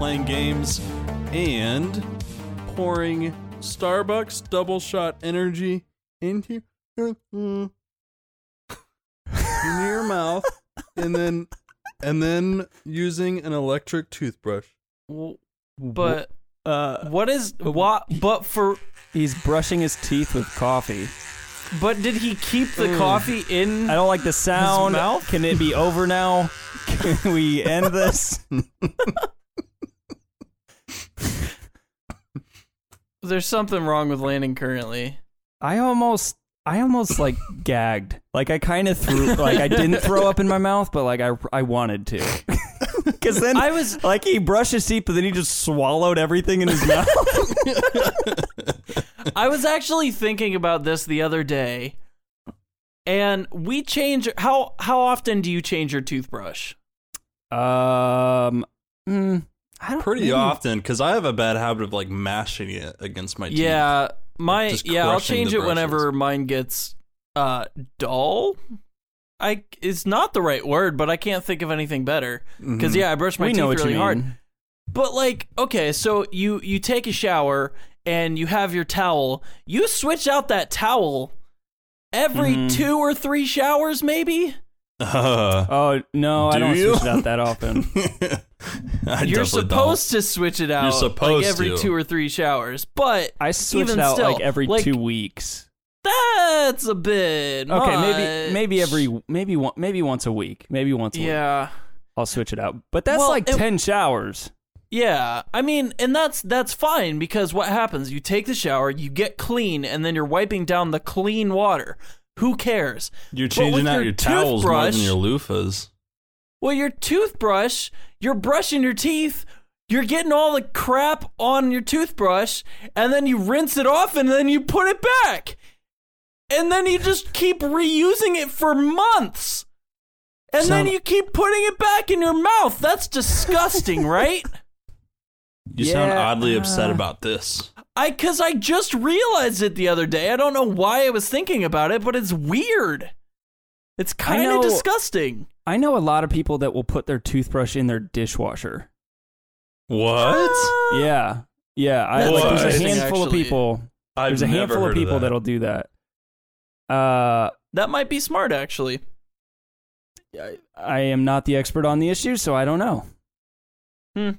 there's catching up playing games and pouring Starbucks double shot energy into your, mm, your mouth and then and then using an electric toothbrush. But Uh, what is what? But for he's brushing his teeth with coffee. but did he keep the coffee in? I don't like the sound. mouth? Can it be over now? Can we end this? There's something wrong with Landon currently. I almost, I almost like gagged. Like I kind of threw, like I didn't throw up in my mouth, but like I, I wanted to. Because then I was like he brushed his teeth, but then he just swallowed everything in his mouth. I was actually thinking about this the other day, and we change. How how often do you change your toothbrush? um, mm, I don't Pretty maybe- often because I have a bad habit of like mashing it against my teeth. Yeah, my Just yeah. I'll change it whenever mine gets uh dull. I it's not the right word, but I can't think of anything better. Because yeah, I brush my We teeth know what really you mean. hard. But like, okay, so you you take a shower and you have your towel. You switch out that towel every Mhm. two or three showers, maybe. Uh, Oh no, I Do don't you? switch it out that often. I You're definitely supposed to switch it out You're supposed like every to. two or three showers, but I switch Even it out still, like every like- two weeks. that's a bit Okay, much. maybe maybe every maybe one maybe once a week. Maybe once a week. yeah. I'll switch it out. But that's Well, like it- 10 showers. Yeah, I mean, and that's that's fine because what happens? You take the shower, you get clean, and then you're wiping down the clean water. Who cares? You're changing out your your, towels more than your loofahs. Well, your toothbrush, you're brushing your teeth, you're getting all the crap on your toothbrush, and then you rinse it off, and then you put it back, and then you just keep reusing it for months, and then you keep putting it back in your mouth. That's disgusting, right? You sound Yeah, oddly upset uh, about this. I cuz I just realized it the other day. I don't know why I was thinking about it, but it's weird. It's kind of disgusting. I know a lot of people that will put their toothbrush in their dishwasher. What? Yeah. Yeah, I like there's a handful of actually. people. I've There's a handful of people that. that'll do that. Uh That might be smart actually. I, I am not the expert on the issue, so I don't know. Hmm.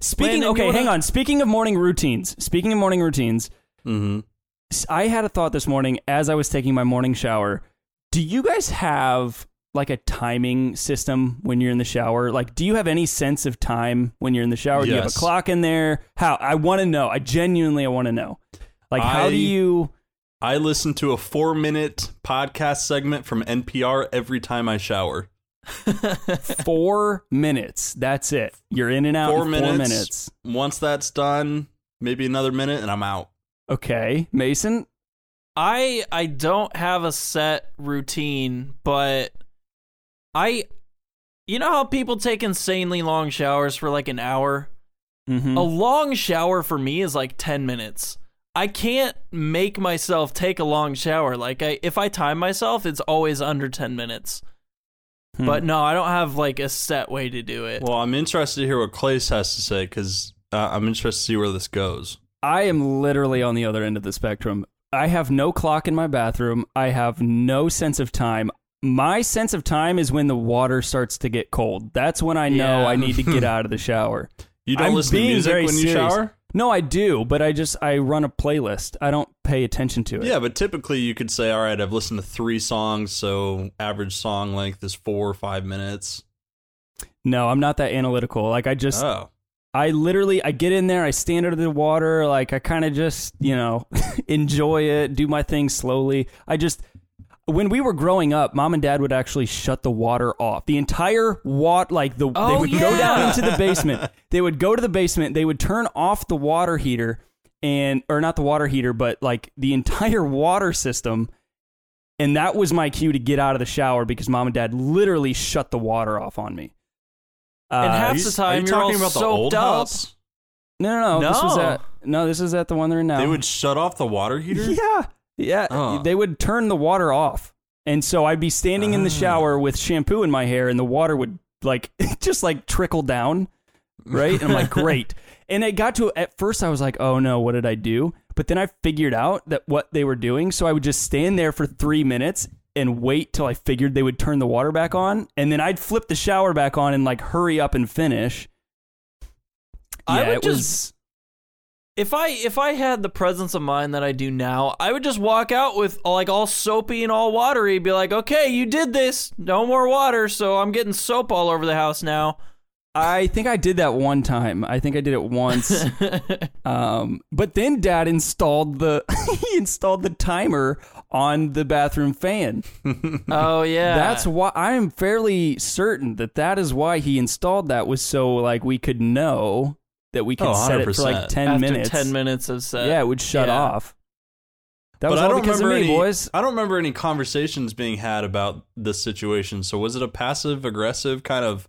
Speaking Landon, okay, wanna- hang on. Speaking of morning routines. Speaking of morning routines, Mhm. s- I had a thought this morning as I was taking my morning shower. Do you guys have like a timing system when you're in the shower? Like, do you have any sense of time when you're in the shower? Do you have a clock in there? How? I want to know. I genuinely I want to know. Like, how I- do you? I listen to a four minute podcast segment from NPR every time I shower. Four minutes. That's it. You're in and out. Four in minutes. Four minutes. Once that's done, maybe another minute and I'm out. Okay, Mason. I I don't have a set routine, but I you know how people take insanely long showers for like an hour? Mm-hmm. A long shower for me is like 10 minutes. I can't make myself take a long shower. Like I if I time myself, it's always under 10 minutes. Hmm. But no, I don't have like a set way to do it. Well, I'm interested to hear what Clace has to say because uh, I'm interested to see where this goes. I am literally on the other end of the spectrum. I have no clock in my bathroom. I have no sense of time. My sense of time is when the water starts to get cold. That's when I know Yeah. I need to get out of the shower. You don't I'm listen to being music very when you serious. shower? No, I do, but I just I run a playlist. I don't pay attention to it. Yeah, but typically you could say, all right, I've listened to three songs, so average song length is four or five minutes. No, I'm not that analytical. Like I just Oh. I literally I get in there, I stand under the water, like I kind of just, you know, enjoy it, do my thing slowly. I just when we were growing up, mom and dad would actually shut the water off. The entire wat like the they Oh, would go down into the basement. They would go to the basement, they would turn off the water heater and or not the water heater, but like the entire water system. And that was my cue to get out of the shower because mom and dad literally shut the water off on me. And Uh, half you- the time are you you're all talking about the soaked old up. house? No, no, no. This was at no. This is at the one they're in now. They would shut off the water heater? yeah, yeah. They would turn the water off, and so I'd be standing in the Ah. shower with shampoo in my hair, and the water would like just like trickle down. right? And I'm like, great. And it got to at first I was like, oh no, what did I do? But then I figured out that what they were doing, so I would just stand there for three minutes and wait till I figured they would turn the water back on, and then I'd flip the shower back on and like hurry up and finish. I Yeah, would it just- was. If I if I had the presence of mind that I do now, I would just walk out with like all soapy and all watery, be like, "Okay, you did this. No more water, so I'm getting soap all over the house now." I think I did that one time. I think I did it once. um, but then Dad installed the he installed the timer on the bathroom fan. oh yeah, That's why I am fairly certain that that is why he installed that was so like we could know that we could Oh, set it for like ten after minutes. ten minutes of set. Yeah, it would shut Yeah. off. That but was I all don't because of remember me, any, boys. I don't remember any conversations being had about this situation. So was it a passive aggressive kind of?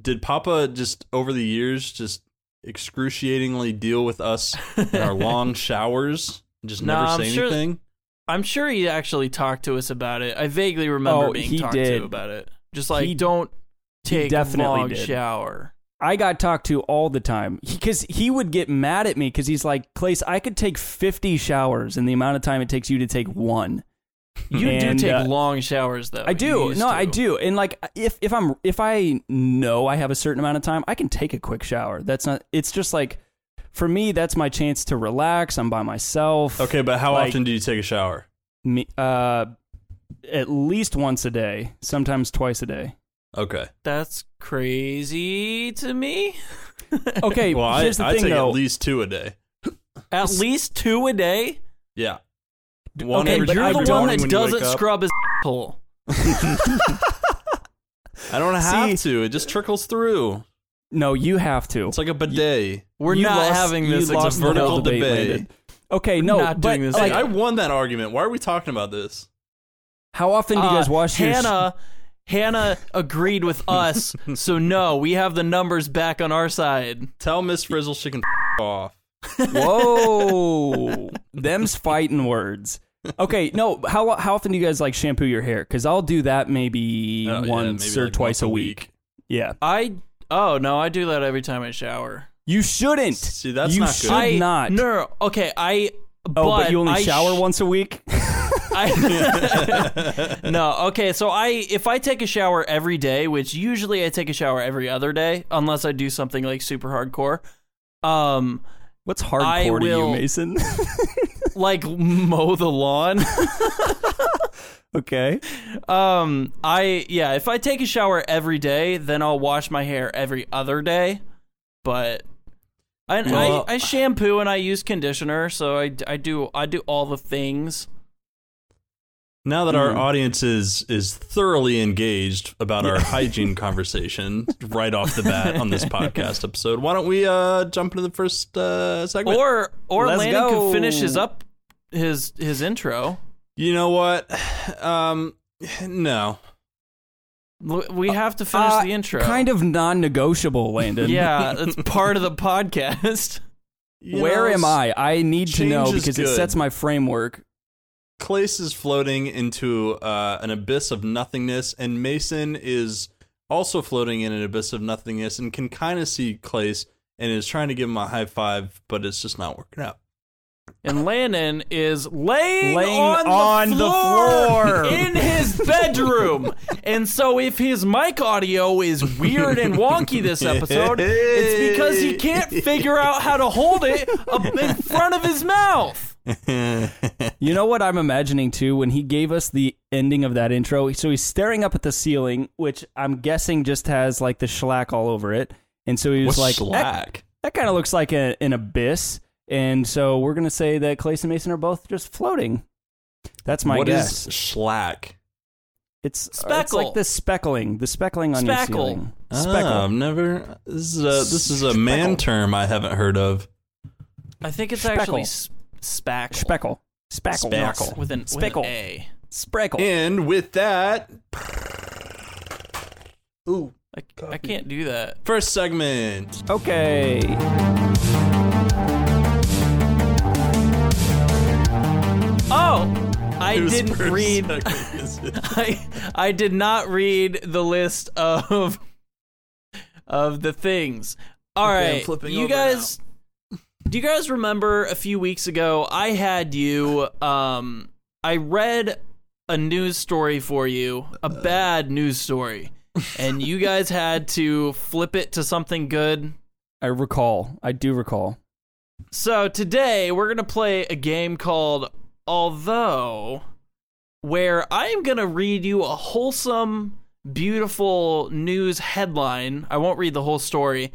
Did Papa just over the years just excruciatingly deal with us in our long showers? and Just No, never I'm say sure- anything. I'm sure he actually talked to us about it. I vaguely remember Oh, being he talked did. to about it. Just like He- don't take a definitely long did. shower. I got talked to all the time because he, would get mad at me because he's like, Clace, I could take 50 showers in the amount of time it takes you to take one. You do take uh, long showers though. I do. used No, I do. And like if if I'm if I know I have a certain amount of time, I can take a quick shower. That's not it's just like for me that's my chance to relax. I'm by myself. Okay, but how Like- often do you take a shower? Me, uh at least once a day, sometimes twice a day. Okay. That's crazy to me. Okay, Well, I, here's the I thing take though. at least two a day. At least two a day. Yeah. One okay, every, but You're I the don't- one that doesn't scrub his hole. I don't have See- to. It just trickles through. no, you have to. It's like a bidet. We're You not lost- having you this. lost It's a vertical debate. debate. Okay, no, not but doing this like, I won that argument. Why are we talking about this? how often do you guys Uh, wash your Hannah? Hannah agreed with us, so no, we have the numbers back on our side. Tell Miss Frizzle she can off. Whoa, them's fighting words. Okay, no. How how often do you guys like shampoo your hair? Because I'll do that maybe Oh, yeah, once maybe or like twice once a week. Yeah, I oh no, I do that every time I shower. you shouldn't. See, that's you not good. should I not. No, no, okay, I. oh, but, you only I shower sh- once a week. I no, okay. So I, if I take a shower every day, which usually I take a shower every other day, unless I do something like super hardcore, um, What's I hardcore to you, Mason? like mow the lawn. okay. um, I yeah, if I take a shower every day, then I'll wash my hair every other day. But I, Well- I I shampoo and I use conditioner, so I, I do I do all the things. Now that our Mhm. audience is is thoroughly engaged about our hygiene conversation right off the bat on this podcast episode, why don't we uh, jump into the first uh, segment? Or or Let's Landon go. could finish his up his his intro. you know what? Um, no. L- We have to finish Uh, the intro. Kind of non-negotiable, Landon. Yeah, it's part of the podcast. You Where know, am I? I need to know because it sets my framework. Clace is floating into uh, an abyss of nothingness, and Mason is also floating in an abyss of nothingness and can kind of see Clace and is trying to give him a high five, but it's just not working out. And Landon is laying, Laying on, on the, the floor floor. in his bedroom. and so if his mic audio is weird and wonky this episode, it's because he can't figure out how to hold it up in front of his mouth. You know what I'm imagining too when he gave us the ending of that intro? So he's staring up at the ceiling, which I'm guessing just has like the shellac all over it. And so he was What's like, that, that kind of looks like a, an abyss. And so we're going to say that Clayson and Mason are both just floating. That's my What is guess. schlack? it's, it's like the speckling, the speckling on your Speckle. ceiling. Ah, Speckle. I've never. This is a this is a man Speckle. term I haven't heard of. I think it's Speckle. actually s- spackle. Speckle. Spackle. Spackle. With an, with Speckle. an A. Spreckle. And with that, ooh, I, I can't do that. first segment. Okay. I didn't read. segment is it? I I did not read the list of of the things. All Okay, I'm right, flipping you over guys. Do you guys remember a few weeks ago? I had you. Um, I read a news story for you, a bad news story, and you guys had to flip it to something good. I recall. I do recall. So today we're gonna play a game called Although, where I am gonna read you a wholesome, beautiful news headline. I won't read the whole story,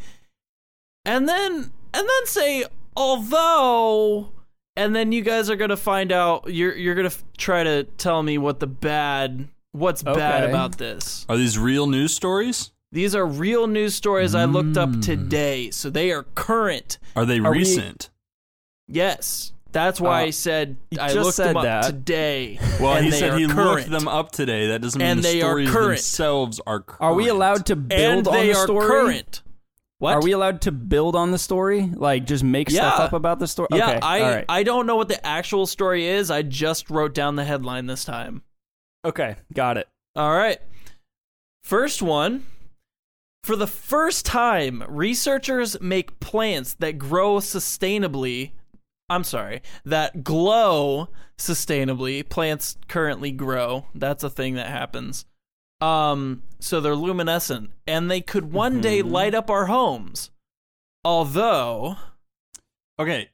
and then and then say although, and then you guys are gonna find out. You're you're gonna f- try to tell me what the bad what's bad about this. Are these real news stories? These are real news stories I looked up Mm. today, so they are current. Are they Are we- recent? Yes, that's why Uh, I said I just looked said them up that. today. Well, and he they said are he current. looked them up today. That doesn't mean And the they are stories current. themselves are current. Are we allowed to build and on they the are story? current. What? Are we allowed to build on the story? Like just make stuff Yeah. up about the story? Yeah, okay. I all right. I don't know what the actual story is. I just wrote down the headline this time. okay, got it. All right. First one. For the first time, researchers make plants that grow sustainably. I'm sorry, that glow sustainably. Plants currently grow. That's a thing that happens. Um, so they're luminescent and they could one day Mhm. light up our homes. Although, Okay.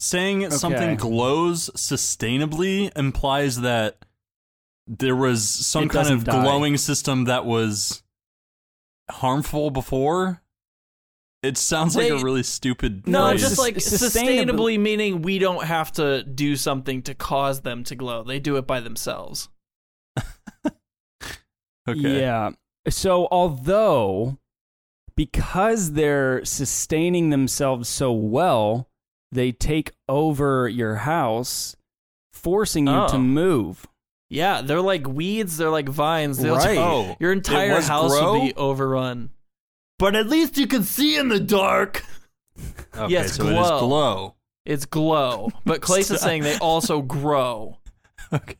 Saying something glows sustainably implies that there was some It kind of doesn't die. glowing system that was harmful before. It sounds like a really stupid no, phrase. just like sustainab- sustainably meaning we don't have to do something to cause them to glow. They do it by themselves. okay. Yeah. So although because they're sustaining themselves so well, they take over your house, forcing you Oh. to move. Yeah, they're like weeds. They're like vines. They'll Right. Oh, your entire was house will be overrun. But at least you can see in the dark. Okay, Yes, so it is glow. glow. It's glow. But Clay's is saying they also grow. Okay.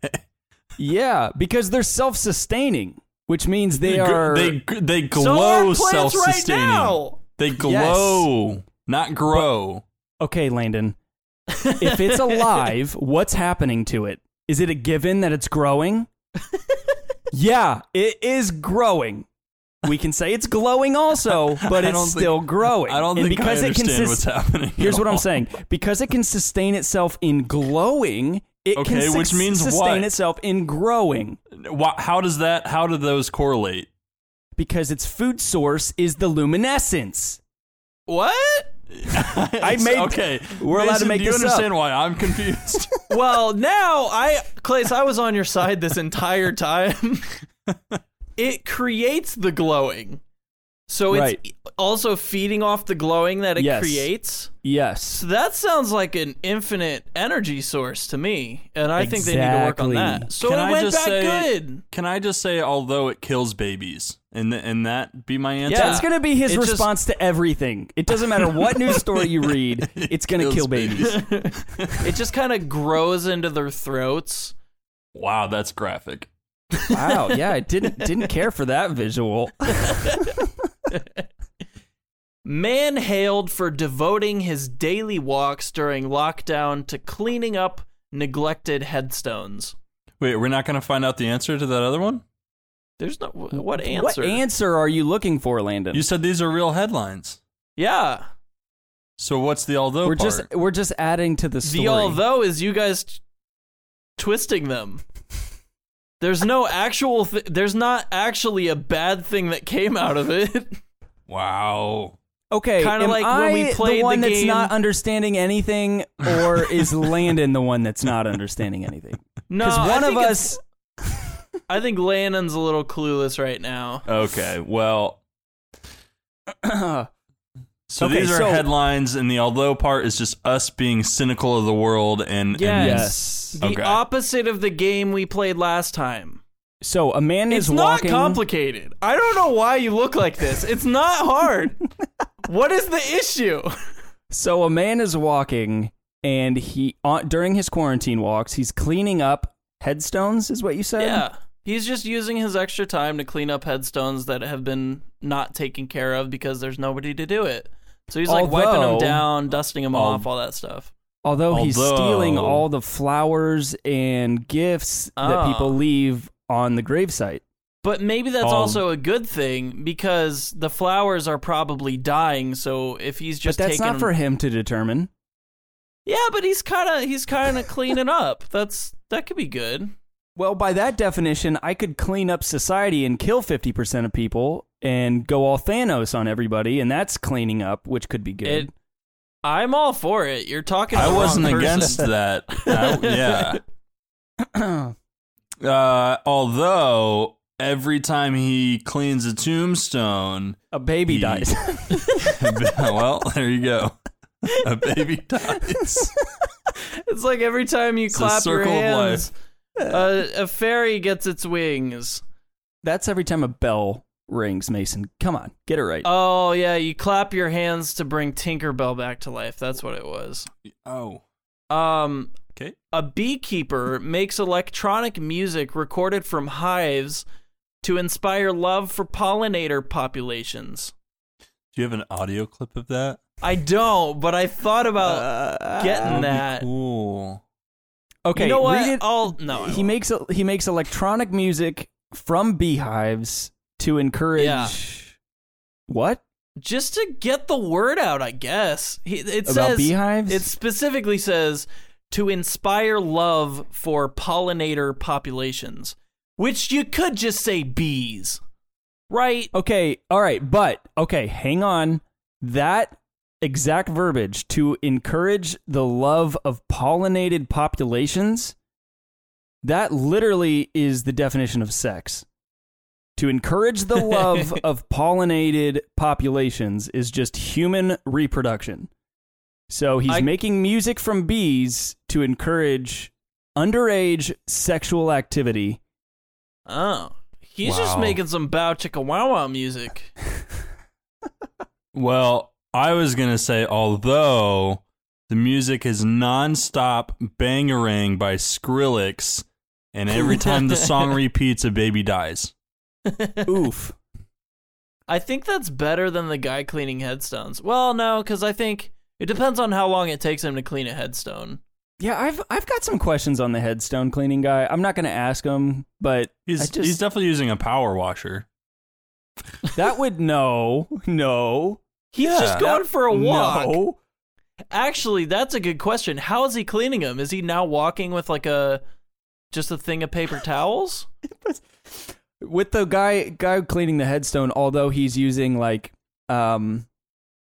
Yeah, because they're self-sustaining, which means they gr- are they they glow plants self-sustaining. now. They glow, not grow. Okay, Landon. if it's alive, what's happening to it? Is it a given that it's growing? yeah, it is growing. We can say it's glowing also, but I it's think- still growing. I don't and think because I it can understand sus- what's happening. Here's at what I'm saying. Because it can sustain itself in glowing, it Okay, can which means sustain what? itself in growing. How does that? How do those correlate? Because its food source is the luminescence. What? I made- okay. we're allowed to Mason, make do you this up. understand why I'm confused? Well, now I, Clace, I was on your side this entire time. it creates the glowing. So it's Right. also feeding off the glowing that it Yes. creates. Yes. So that sounds like an infinite energy source to me, and I think they need to work on that. So Can it I went just back say- good. Can I just say, although it kills babies, and th- and that be my answer? Yeah. That's going to be his It just- response to everything. It doesn't matter what news story you read, it's going to Kills kill babies. It just kind of grows into their throats. Wow, that's graphic. Wow, yeah, I didn't didn't care for that visual. Man hailed for devoting his daily walks during lockdown to cleaning up neglected headstones. Wait, we're not going to find out the answer to that other one. There's no what answer? What answer are you looking for, Landon? You said these are real headlines. yeah, So what's the although we're part? just we're just adding to the story. the although is you guys t- twisting them. There's no actual. Th- there's not actually a bad thing that came out of it. wow. okay, kinda am like when we I played the one the that's game- not understanding anything, or is Landon the one that's not understanding anything? No, Because I one of us. I think Landon's a little clueless right now. Okay. Well, so Okay, these are so- headlines, and the although part is just us being cynical of the world and Yes. yes. The Okay. opposite of the game we played last time. So a man It's is not walking. complicated. I don't know why you look like this. It's not hard. what is the issue? So a man is walking, and he on, during his quarantine walks, he's cleaning up headstones. Is what you said? Yeah. He's just using his extra time to clean up headstones that have been not taken care of because there's nobody to do it. So he's like wiping them down, dusting them Al- off, all that stuff. Although he's stealing all the flowers and gifts that Ah. people leave on the gravesite. But maybe that's Al- also a good thing because the flowers are probably dying. So if he's just but that's taking not for him to determine. yeah, but he's kind of he's kind of cleaning up. That's that could be good. Well, by that definition, I could clean up society and kill 50% of people and go all Thanos on everybody, and that's cleaning up, which could be good. It, I'm all for it. You're talking. To I wasn't person. against that. I- yeah. Uh, although every time he cleans a tombstone, a baby He- dies. well, there you go. A baby dies. It's like every time you It's a clap your hands. of hands, a, a fairy gets its wings. that's every time a bell rings, Mason. Come on, get it right. Oh yeah, you clap your hands to bring Tinkerbell back to life. That's what it was. Oh, Um, okay. a beekeeper makes electronic music recorded from hives to inspire love for pollinator populations. Do you have an audio clip of that? I don't, but I thought about Uh, getting That'd be that. Cool. Okay, you know what? it. I'll no. He makes he makes electronic music from beehives to encourage Yeah. what just to get the word out. I guess it about says beehives? it specifically says to inspire love for pollinator populations, which you could just say bees, right? Okay, all right, but okay, hang on. That exact verbiage to encourage the love of pollinated populations, that literally is the definition of sex. To encourage the love of pollinated populations is just human reproduction. So he's I- making music from bees to encourage underage sexual activity. Oh, he's just making some bow chicka wow wow music. Well, I was gonna say, although the music is nonstop bangarang by Skrillex, and every time the song repeats, a baby dies. Oof. I think that's better than the guy cleaning headstones. Well, no, because I think it depends on how long it takes him to clean a headstone. Yeah, I've I've got some questions on the headstone cleaning guy. I'm not going to ask him, but He's just- he's definitely using a power washer. that would no, no, He's Yeah. just going for a walk. no. Actually, that's a good question. How is he cleaning them? Is he now walking with like a just a thing of paper towels? With the guy guy cleaning the headstone, although he's using like um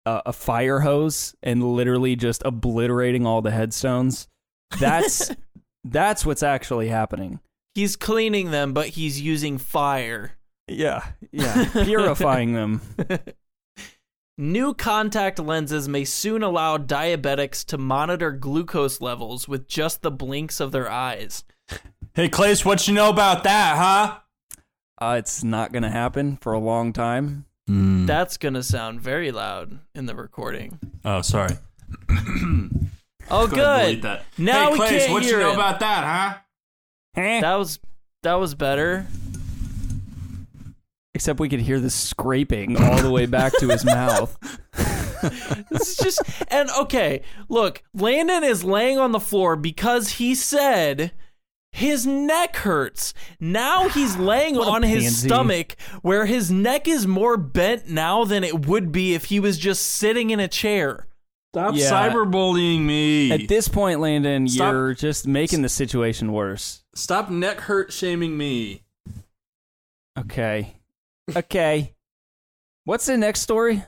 a, a fire hose and literally just obliterating all the headstones, that's that's what's actually happening. He's cleaning them, but he's using fire. Yeah, yeah, purifying them. New contact lenses may soon allow diabetics to monitor glucose levels with just the blinks of their eyes. Hey, Clace, what you know about that, huh? Uh, it's not going to happen for a long time. That's gonna sound very loud in the recording. oh, sorry. Oh, good. That. Now hey, we Clace, can't what hear you know him. about that, huh? That was that was better. Except we could hear the scraping all the way back to his mouth. This is just and okay. Look, Landon is laying on the floor because he said his neck hurts. Now he's laying What a on his stomach where his neck is more bent now than it would be if he was just sitting in a chair. Stop Yeah. cyberbullying me. At this point, Landon, Stop. you're just making the situation worse. Stop neck hurt shaming me. Okay. Okay. What's the next story?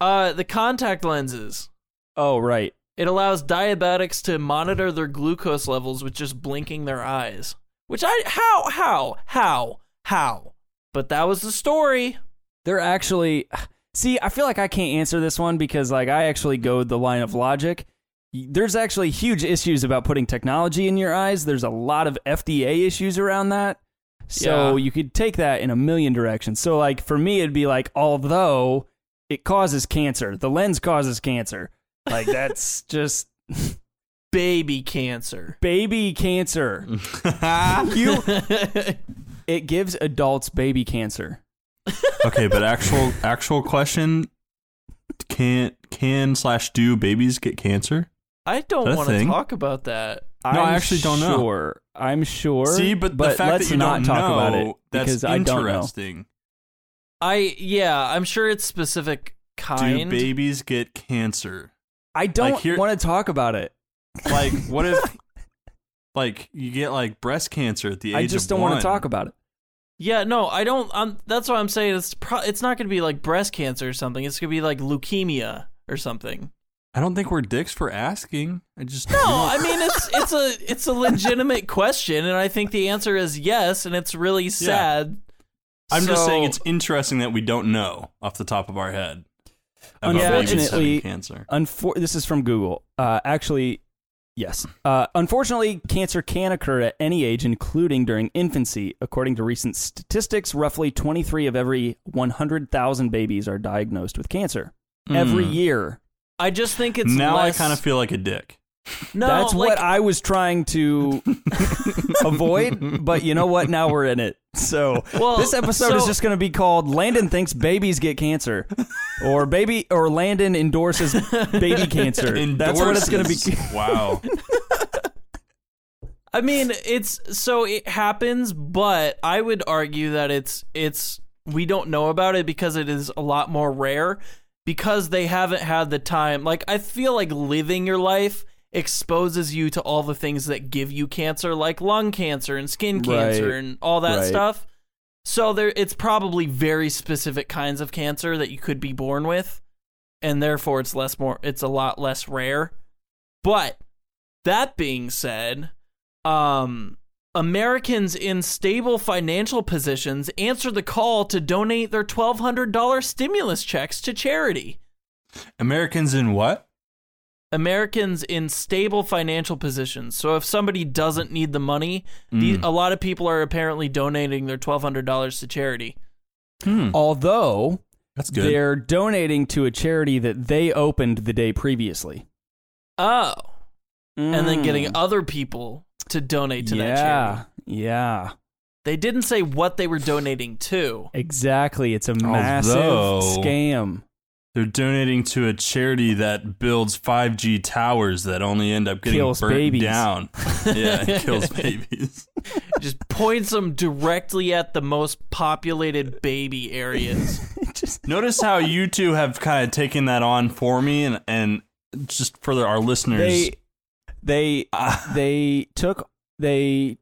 Uh the contact lenses. Oh, right. It allows diabetics to monitor their glucose levels with just blinking their eyes. Which I how how how how. But that was the story. They're actually. See, I feel like I can't answer this one because, like, I actually go the line of logic. There's actually huge issues about putting technology in your eyes. There's a lot of FDA issues around that. So Yeah. you could take that in a million directions. So, like, for me, it'd be like, although it causes cancer, the lens causes cancer. Like, that's just Baby cancer. baby cancer. You, it gives adults baby cancer. okay, but actual actual question can't can slash do babies get cancer? I don't want to talk about that. No, I'm I actually don't know. sure. I'm sure. See, but the fact let's that you not don't talk know, about it that's because I don't know. interesting. I yeah, I'm sure it's specific kind. Do babies get cancer? I don't Like, here- want to talk about it. Like, what if, like, you get like breast cancer at the age I just of don't want to talk about it. Yeah, no, I don't. Um, that's what I'm saying. It's pro- it's not going to be like breast cancer or something. It's going to be like leukemia or something. I don't think we're dicks for asking. I just No, I mean it's it's a it's a legitimate question, and I think the answer is yes, and it's really sad. I'm just saying it's interesting that we don't know off the top of our head. about Unfortunately, cancer. Unfor- this is from Google. Uh, actually, yes. Uh, unfortunately, cancer can occur at any age, including during infancy. According to recent statistics, roughly 23 of every 100,000 babies are diagnosed with cancer every Hmm. year. I just think it's now less, I kind of feel like a dick. no. That's like, what I was trying to avoid, but you know what? Now we're in it. So Well, this episode is just going to be called "Landon thinks babies get cancer," or "Baby" or Landon endorses baby cancer. That's what it's going to be. Endorses. wow. I mean, it's so it happens, but I would argue that it's it's we don't know about it because it is a lot more rare because they haven't had the time. Like I feel like living your life exposes you to all the things that give you cancer like lung cancer and skin cancer Right. and all that Right. stuff. So there it's probably very specific kinds of cancer that you could be born with and therefore it's less more it's a lot less rare. But that being said, um Americans in stable financial positions answer the call to donate their $1200 stimulus checks to charity. Americans in what? Americans in stable financial positions. So if somebody doesn't need the money, the, Mm. a lot of people are apparently donating their $1200 to charity. Hmm. Although That's good. they're donating to a charity that they opened the day previously, Oh, and then getting Mm. other people to donate to yeah, that charity. yeah, They didn't say what they were donating to. exactly. It's a massive Although- scam. They're donating to a charity that builds 5G towers that only end up getting Kills burnt babies. down. yeah, it kills babies. Just points them directly at the most populated baby areas. Just Notice how you two have kind of taken that on for me, and and just for the, our listeners, they they Ah. they took they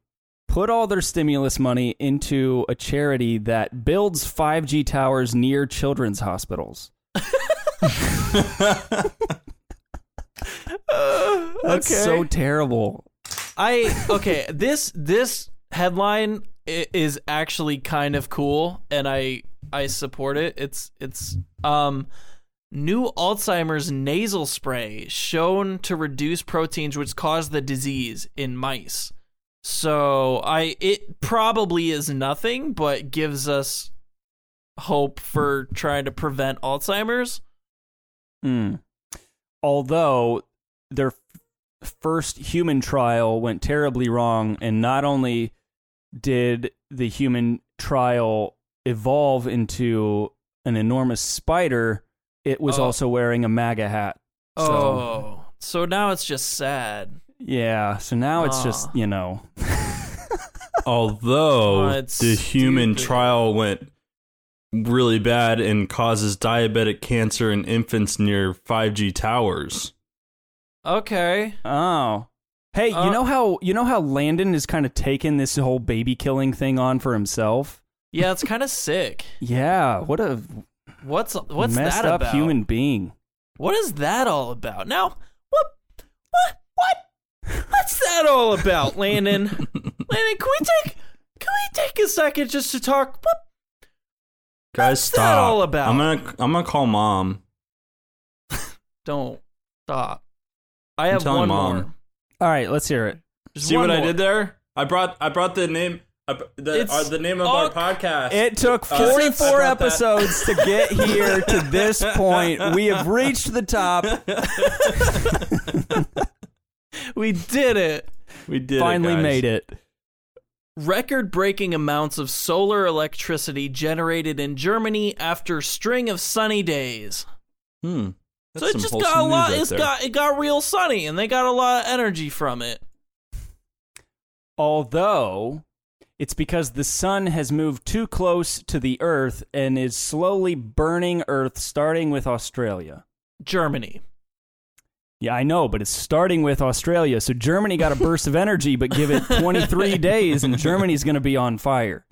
put all their stimulus money into a charity that builds 5G towers near children's hospitals. That's okay. so terrible. I okay. This this headline is actually kind of cool, and I I support it. It's it's um new Alzheimer's nasal spray shown to reduce proteins which cause the disease in mice. So I it probably is nothing, but gives us hope for trying to prevent Alzheimer's. Hmm. Although their f- first human trial went terribly wrong, and not only did the human trial evolve into an enormous spider, it was Oh. also wearing a MAGA hat. So, oh, so now it's just sad. yeah. So now it's just, you know, although Oh, it's the human trial went really bad and causes diabetic cancer in infants near 5G towers. Okay. oh. Hey, Uh, you know how you know how Landon is kind of taking this whole baby killing thing on for himself? Yeah, it's kind of sick. Yeah, what a What's what's messed that up about? human being. What is that all about? Now, what what what what's that all about, Landon? Landon, can we take can we take a second just to talk? What Guys, What's that stop! all about? I'm gonna I'm gonna call mom. don't stop. I I'm have telling one Mom. more. All right, let's hear it. Just See one what I more. did there? I brought I brought the name uh, the It's- uh, the name of our podcast. It took Uh, 44 brought that. episodes to get here to this point. We have reached the top. We did it. we did Finally it, guys. made it. Record breaking amounts of solar electricity generated in Germany after string of sunny days. Hmm. so it just got a lot. right it's there. got it got real sunny, and they got a lot of energy from it. Although it's because the sun has moved too close to the Earth and is slowly burning Earth, starting with Australia. Germany. Yeah, I know, but it's starting with Australia. So Germany got a burst of energy, but give it 23 days and Germany's going to be on fire.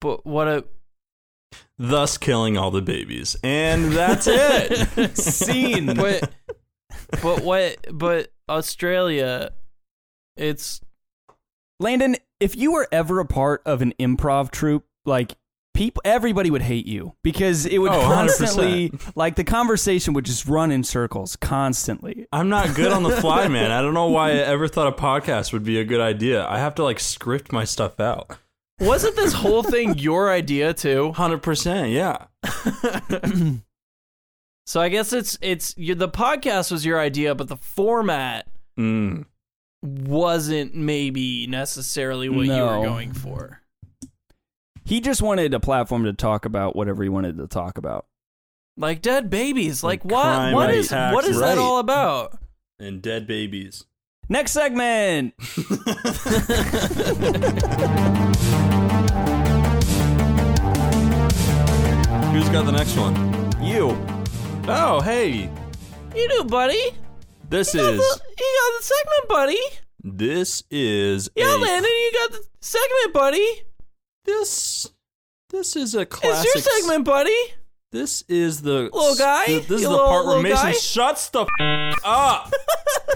But what a thus killing all the babies. And that's it. Scene. but but what but Australia it's Landon, if you were ever a part of an improv troupe, like people everybody would hate you because it would Oh, 100%. constantly like the conversation would just run in circles constantly. I'm not good on the fly, man. I don't know why I ever thought a podcast would be a good idea. I have to like script my stuff out. wasn't this whole thing your idea too? 100%, yeah. So I guess it's it's you, the podcast was your idea, but the format Mm. Wasn't maybe necessarily what you were going for. He just wanted a platform to talk about whatever he wanted to talk about. Like dead babies. Like Like what crime, what right, is tax, what is right. that all about? And dead babies. Next segment. Who's got the next one? You. Oh, hey. You do, buddy. This You is the, you got the segment, buddy. this is Yeah, a, Landon, you got the segment, buddy. this this is a classic. It's your segment, buddy. This is the Little guy? th- This is You the part where Mason guy? shuts the f- up.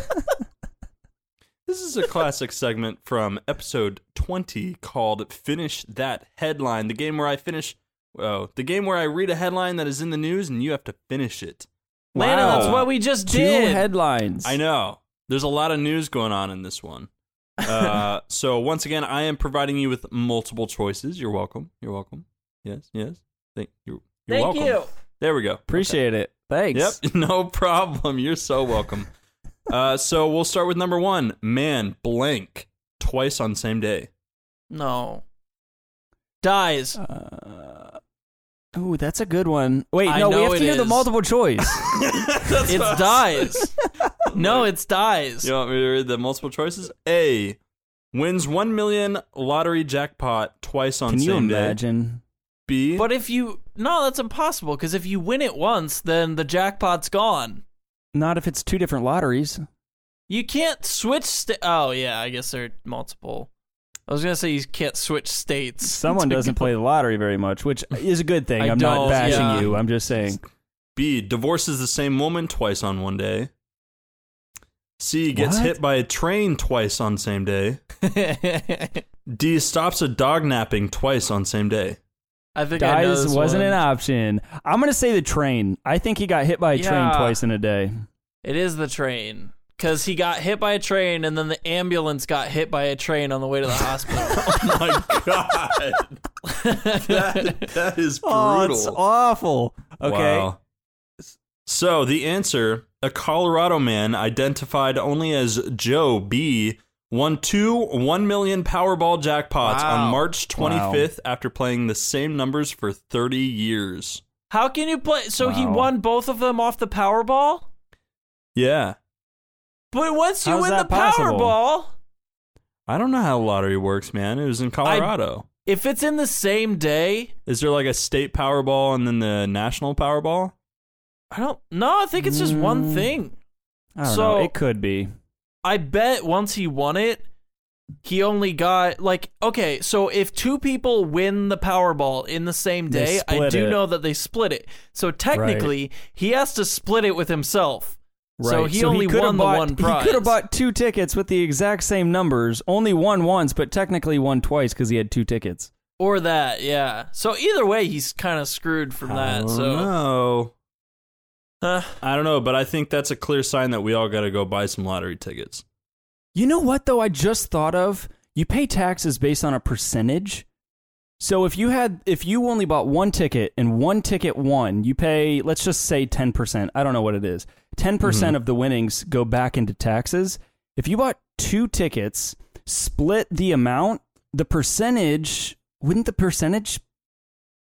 this is a classic segment from episode 20 called "Finish That Headline." The game where I finish, oh, the game where I read a headline that is in the news and you have to finish it. Landon, Wow. that's what we just Two did. headlines. I know. There's a lot of news going on in this one. Uh, so once again, I am providing you with multiple choices. You're welcome. You're welcome. Yes, yes. Thank you. You're Thank welcome. you. There we go. Appreciate it. Thanks. Yep, no problem. You're so welcome. uh, so we'll start with number one. Man blank twice on same day. No. Dies. Uh, ooh, that's a good one. Wait, I no, we know have to it hear the is. multiple choice. it's dies. no, it's dies. You want me to read the multiple choices? A wins one million lottery jackpot twice on Can you same day. imagine? B But if you no, that's impossible because if you win it once, then the jackpot's gone. Not if it's two different lotteries. You can't switch. Sta- oh yeah, I guess there are multiple. I was gonna say you can't switch states. Someone doesn't go- play the lottery very much, which is a good thing. I I'm not don't, bashing yeah. you. I'm just saying. B divorces the same woman twice on one day. C gets What? hit by a train twice on same day. D stops a dog napping twice on same day. I think I Dies this wasn't one. an option. I'm gonna say the train. I think he got hit by a train twice in a day. It is the train because he got hit by a train and then the ambulance got hit by a train on the way to the hospital. Oh my god, that, that is oh, brutal. awful. Okay. Wow. So the answer: a Colorado man identified only as Joe B won two one million Powerball jackpots Wow. on March 25th after playing the same numbers for 30 years. How can you play? So he won both of them off the Powerball. Yeah, But once you How's win the that possible? Powerball, I don't know how lottery works, man. It was in Colorado. if it's in the same day, Is there like a state Powerball and then the national Powerball? I don't. No, I think it's just one Mm. thing. I don't So- know. It could be. I bet once he won it, he only got like okay. So if two people win the Powerball in the same They day, I split do it. know that they split it. So technically, he has to split it with himself. So Right. he only could've won the bought, one prize. He could have bought two tickets with the exact same numbers. Only won once, but technically won twice because he had two tickets. or that, yeah. So either way, he's kind of screwed from I that. don't So know. Uh, I don't know, but I think that's a clear sign that we all got to go buy some lottery tickets. You know what though? I just thought of. You pay taxes based on a percentage. So if you had if you only bought one ticket and one ticket won, you pay let's just say 10%. I don't know what it is. 10% of the winnings go back into taxes. If you bought two tickets, split the amount, the percentage wouldn't the percentage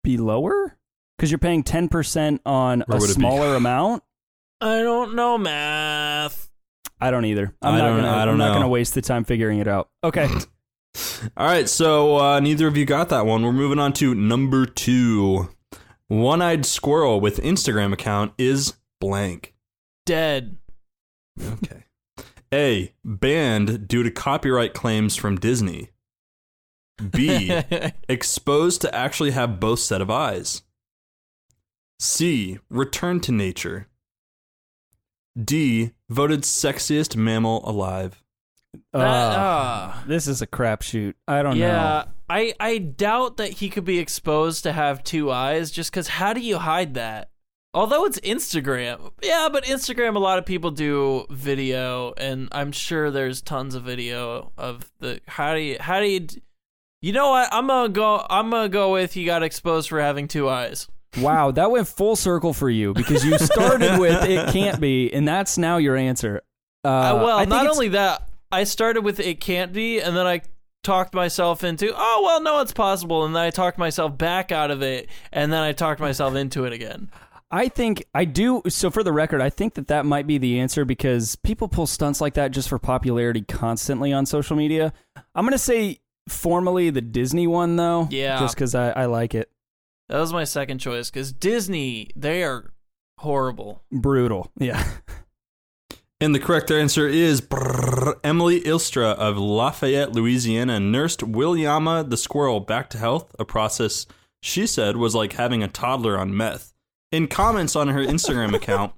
be lower? Because you're paying 10% on Or a would it be- smaller amount? I don't know math. I don't either. I'm I not don't- gonna, I don't I'm not going to waste the time figuring it out. Okay. All right, so uh, neither of you got that one. We're moving on to number two. One eyed squirrel with Instagram account is blank. Dead. Okay. A. Banned due to copyright claims from Disney. B. exposed to actually have both set of eyes. C. Returned to nature. D. Voted sexiest mammal alive. Uh, That- ah. this is a crapshoot. I don't know. yeah, I I doubt that he could be exposed to have two eyes. Just because, how do you hide that? Although it's Instagram, yeah, but Instagram, a lot of people do video, and I'm sure there's tons of video of the how do you how do you. You know what? I'm gonna go. I'm gonna go with you got exposed for having two eyes. Wow, that went full circle for you because you started with it can't be, and that's now your answer. Uh, Uh, well, not only that, I started with it can't be, and then I talked myself into oh well, no, it's possible, and then I talked myself back out of it, and then I talked myself into it again. I think I do. So for the record, I think that that might be the answer because people pull stunts like that just for popularity constantly on social media. I'm gonna say formally the Disney one though, Yeah. just because I, I like it. That was my second choice because Disney, they are horrible. Brutal, yeah. And the correct answer is brrr, Emily Ilstra of Lafayette, Louisiana, nursed Williama the squirrel back to health, a process she said was like having a toddler on meth. In comments on her Instagram account,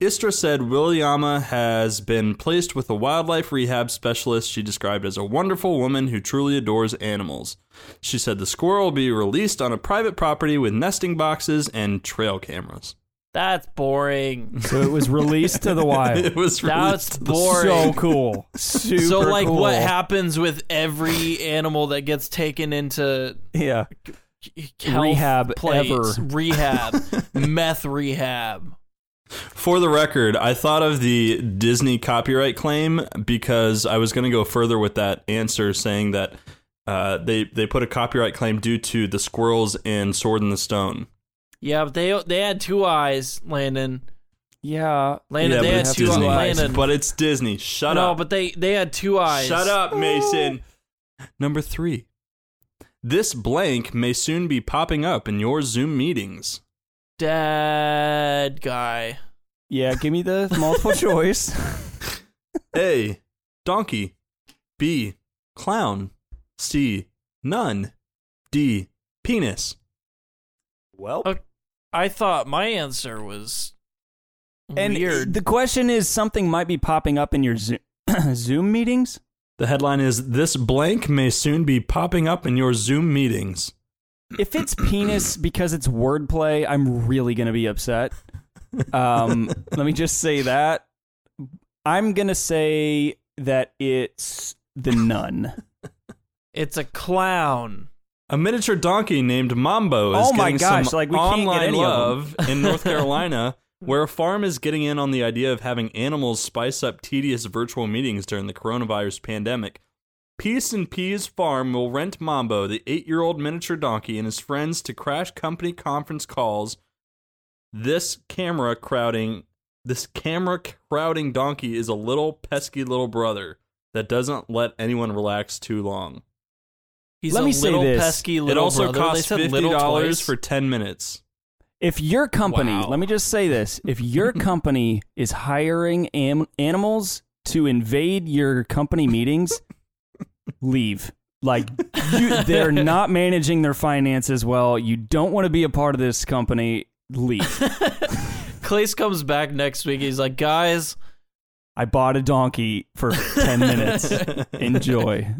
Istra said Williama has been placed with a wildlife rehab specialist she described as a wonderful woman who truly adores animals. She said the squirrel will be released on a private property with nesting boxes and trail cameras. That's boring. So it was released to the wild. it was released That's to the boring. So cool. Super so, like, cool. what happens with every animal that gets taken into Yeah. Health Rehab place? ever. Rehab, meth rehab. For the record, I thought of the Disney copyright claim because I was going to go further with that answer, saying that uh, they they put a copyright claim due to the squirrels in Sword in the Stone. Yeah, but they they had two eyes, Landon. Yeah. Landon, yeah, they had two Disney. eyes. Landon. But it's Disney. Shut no, up. No, but they they had two eyes. Shut up, Mason. Number three. This blank may soon be popping up in your Zoom meetings. Dead guy. Yeah, give me the multiple choice. A. Donkey. B. Clown. C. None. D. Penis. Well, Okay. I thought my answer was and weird. the question is something might be popping up in your Zoom, Zoom meetings? The headline is This blank may soon be popping up in your Zoom meetings. If it's penis because it's wordplay, I'm really going to be upset. Um, let me just say that. I'm going to say that it's the nun. it's a clown. A miniature donkey named Mambo is Oh my getting gosh, some like, we can't get online any of love in North Carolina, where a farm is getting in on the idea of having animals spice up tedious virtual meetings during the coronavirus pandemic. Peace and Peas Farm will rent Mambo, the eight-year-old miniature donkey, and his friends to crash company conference calls. This camera crowding, this camera crowding donkey is a little pesky little brother that doesn't let anyone relax too long. He's Let a me say this. pesky little it also brother. They costs said fifty dollars for ten minutes. If your company, Wow. let me just say this, if your company is hiring am- animals to invade your company meetings, leave. Like you, they're not managing their finances well. You don't want to be a part of this company. Leave. Clace comes back next week. He's like, guys, I bought a donkey for 10 minutes. Enjoy.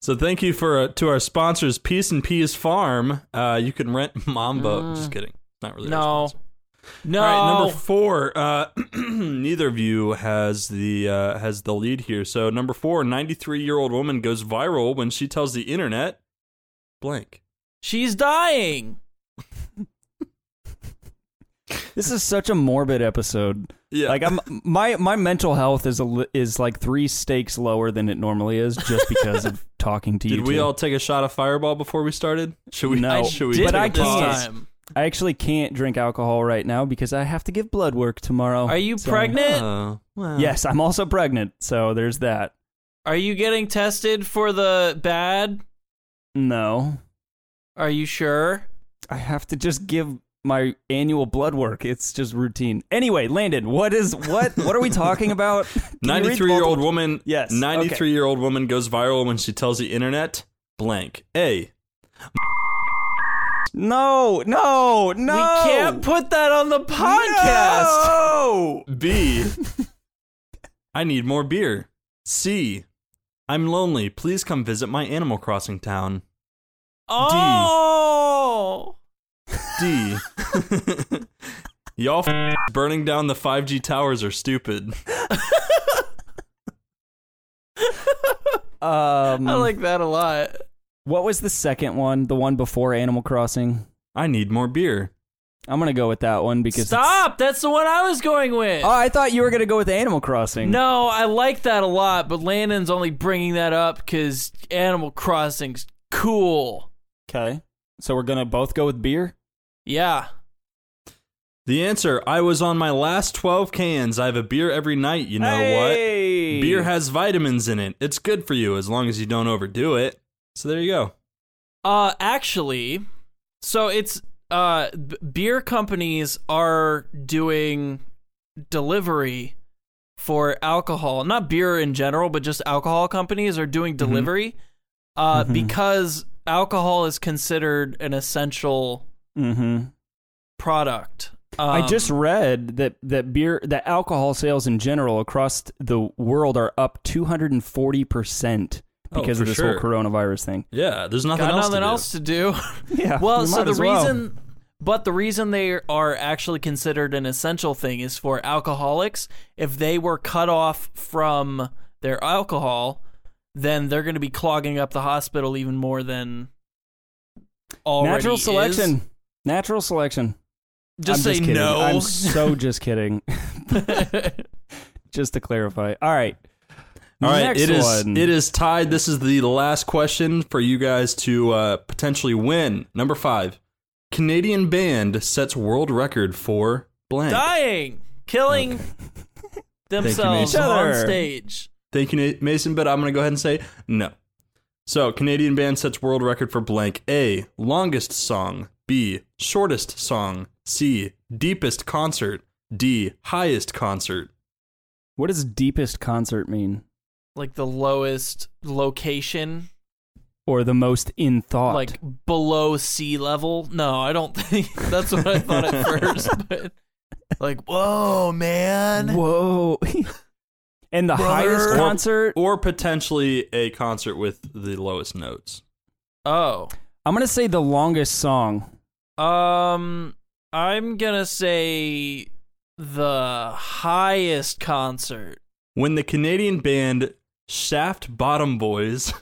So thank you for uh, to our sponsors, Peace and Peas Farm. Uh, you can rent Mambo. Mm. Just kidding. Not really. no, no. All right, number four. Uh, neither of you has the uh, has the lead here. So number four, 93 year old woman goes viral when she tells the internet blank. She's dying. This is such a morbid episode. Yeah. Like I'm my my mental health is a is like 3 stakes lower than it normally is just because of talking to you. Did we two. all take a shot of Fireball before we started? Should we? No. Should we? Did But take I a this can't. Pause? time. I actually can't drink alcohol right now because I have to give blood work tomorrow. Are you So- pregnant? Oh, well. Yes, I'm also pregnant, so there's that. Are you getting tested for the bad? No, Are you sure? I have to just give my annual blood work. It's just routine. Anyway, Landon, what is what? What are we talking about? Can you read 93 year old woman. Yes, 93 year old woman goes viral when she tells the internet blank. A. No, no, no. We can't put that on the podcast. No! B. I need more beer. C. I'm lonely. Please come visit my Animal Crossing town. Oh. D. Y'all f- burning down the 5G towers are stupid. Um, I like that a lot. What was the second one? The one before Animal Crossing. I need more beer. I'm gonna go with that one because Stop! That's the one I was going with. Oh, I thought you were gonna go with Animal Crossing. no, I like that a lot, but Landon's only bringing that up because Animal Crossing's cool. Okay. So we're gonna both go with beer. Yeah. The answer I was on my last 12 cans. I have a beer every night. You know what? Beer has vitamins in it. It's good for you as long as you don't overdo it. So there you go. Uh, actually, so it's uh, b- beer companies are doing delivery for alcohol, not beer in general, but just alcohol companies are doing delivery, uh, Mhm. because alcohol is considered an essential Mm-hmm. product. I Um, just read that that beer, that alcohol sales in general across the world are up 240 percent Oh, because of this sure. whole coronavirus thing. Yeah, there's nothing got else nothing to do. else to do. Yeah. well, we so the well. reason, but the reason they are actually considered an essential thing is for alcoholics. If they were cut off from their alcohol, then they're going to be clogging up the hospital even more than already natural is. selection. Natural selection. Just I'm say kidding. no. I'm so just kidding. just to clarify. All right. All right, Next it is one. it is tied. This is the last question for you guys to uh, potentially win. Number five, Canadian band sets world record for blank. Dying, killing themselves Mason. on stage. Thank you, Mason, but I'm going to go ahead and say no. So, Canadian band sets world record for blank. A, longest song. B, shortest song. C, deepest concert. D, highest concert. What does deepest concert mean? Like the lowest location Or the most in thought? like below sea level. No, I don't think that's what I thought at first. But like, whoa, man! whoa. and the Brother. highest Or- concert. Or potentially a concert with the lowest notes. Oh, I'm gonna say the longest song. um, I'm gonna say the highest concert. When the Canadian band Shaft Bottom Boys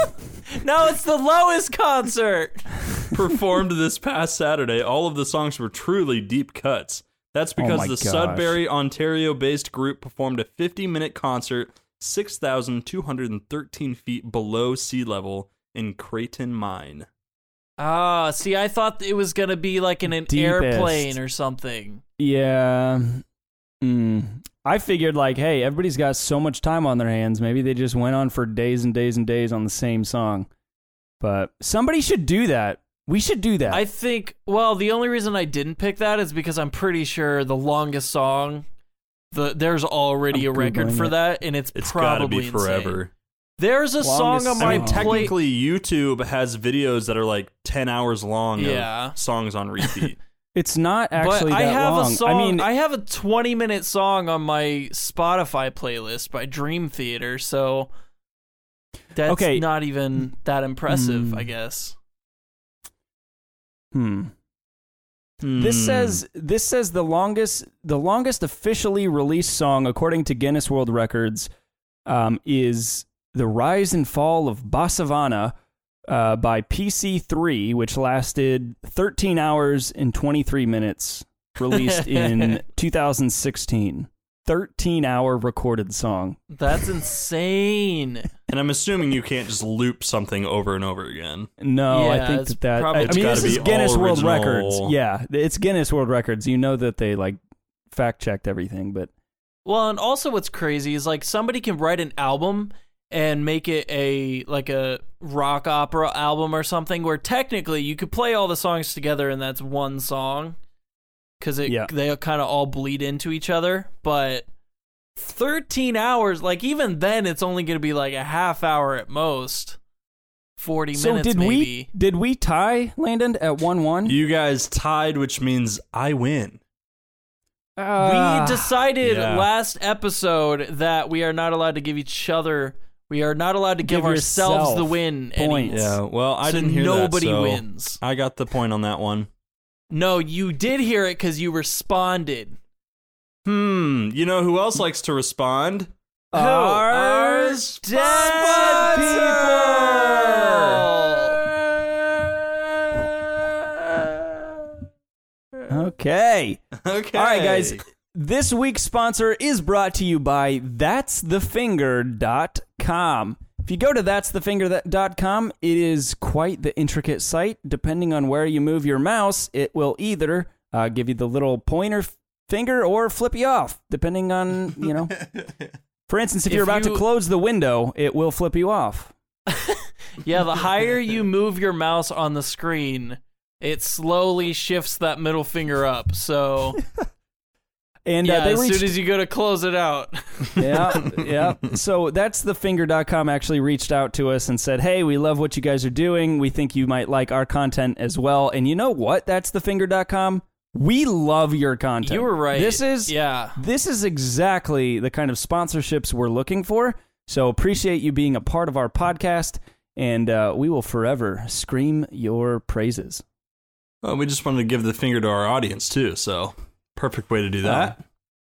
No, it's the lowest concert. performed this past Saturday, all of the songs were truly deep cuts. That's because Oh the gosh. Sudbury, Ontario based group performed a 50 minute concert 6,213 feet below sea level in Creighton Mine. Ah, see, I thought it was gonna be like in an Deepest. airplane or something. Yeah. Mm. I figured like, hey, everybody's got so much time on their hands. Maybe they just went on for days and days and days on the same song. But somebody should do that. We should do that. I think. Well, the only reason I didn't pick that is because I'm pretty sure the longest song, the there's already I'm a record Googling for it. that, and it's, It's got to probably be forever. insane. There's a Longest song on my I mean, Play- technically, YouTube has videos that are like 10 hours long Yeah. of songs on repeat. it's not actually but I that have long. a song. I mean, I have a 20 minute song on my Spotify playlist by Dream Theater, so that's Okay. not even that impressive, Hmm. I guess. hmm. This Hmm. says this says the longest the longest officially released song according to Guinness World Records um, is "The Rise and Fall of Bossanova" uh, by PC3, which lasted 13 hours and 23 minutes, released in 2016. 13 hour recorded song. That's insane. And I'm assuming you can't just loop something over and over again. No, I think it's that, that probably- I It's mean this is Guinness World original. Records. Yeah, it's Guinness World Records. You know that they like fact checked everything, but Well, and also what's crazy is like somebody can write an album and make it a like a rock opera album or something where technically you could play all the songs together and that's one song cuz it Yeah. they kind of all bleed into each other, but 13 hours like even then it's only going to be like a half hour at most. 40 so minutes did maybe. we did we tie Landon at one one? You guys tied, which means I win. Ah. we decided yeah. last episode that we are not allowed to give each other we are not allowed to give, Give ourselves the win points. Yeah, well, I So didn't hear nobody that. so wins. I got the point on that one. No, you did hear it because you responded. Hmm, you know who else likes to respond? Our Our dead Okay. Okay. All right, guys. This week's sponsor is brought to you by that'sthefinger.com. If you go to that'sthefinger.com, it is quite the intricate site. Depending on where you move your mouse, it will either uh, give you the little pointer finger or flip you off, depending on, you know. For instance, if, If you're about to close the window, it will flip you off. Yeah, the higher you move your mouse on the screen, it slowly shifts that middle finger up. So And yeah, uh, they as reached soon as you go to close it out. yeah, yeah. So that's the finger.com actually reached out to us and said, Hey, we love what you guys are doing. We think you might like our content as well. And you know what? That's the finger.com. We love your content. you were right. This is yeah. this is exactly the kind of sponsorships we're looking for. So appreciate you being a part of our podcast, and uh, we will forever scream your praises. Well, we just wanted to give the finger to our audience too, so perfect way to do that.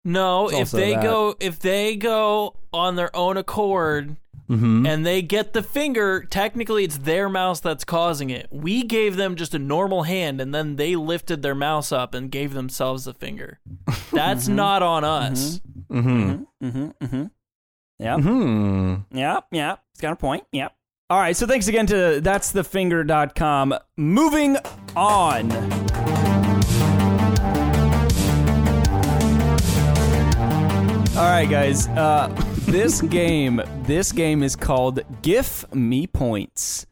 No, It's if they that. go if they go on their own accord mm-hmm. and they get the finger, technically it's their mouse that's causing it. We gave them just a normal hand and then they lifted their mouse up and gave themselves the finger. That's not on us. Mm-hmm. Mm-hmm, mm-hmm. Yeah. Hmm. Yeah, yeah. It's got a point. Yeah. All right. So thanks again to that's thefinger.com. Moving on. All right, guys. Uh, this game, this game is called GIF Me Points.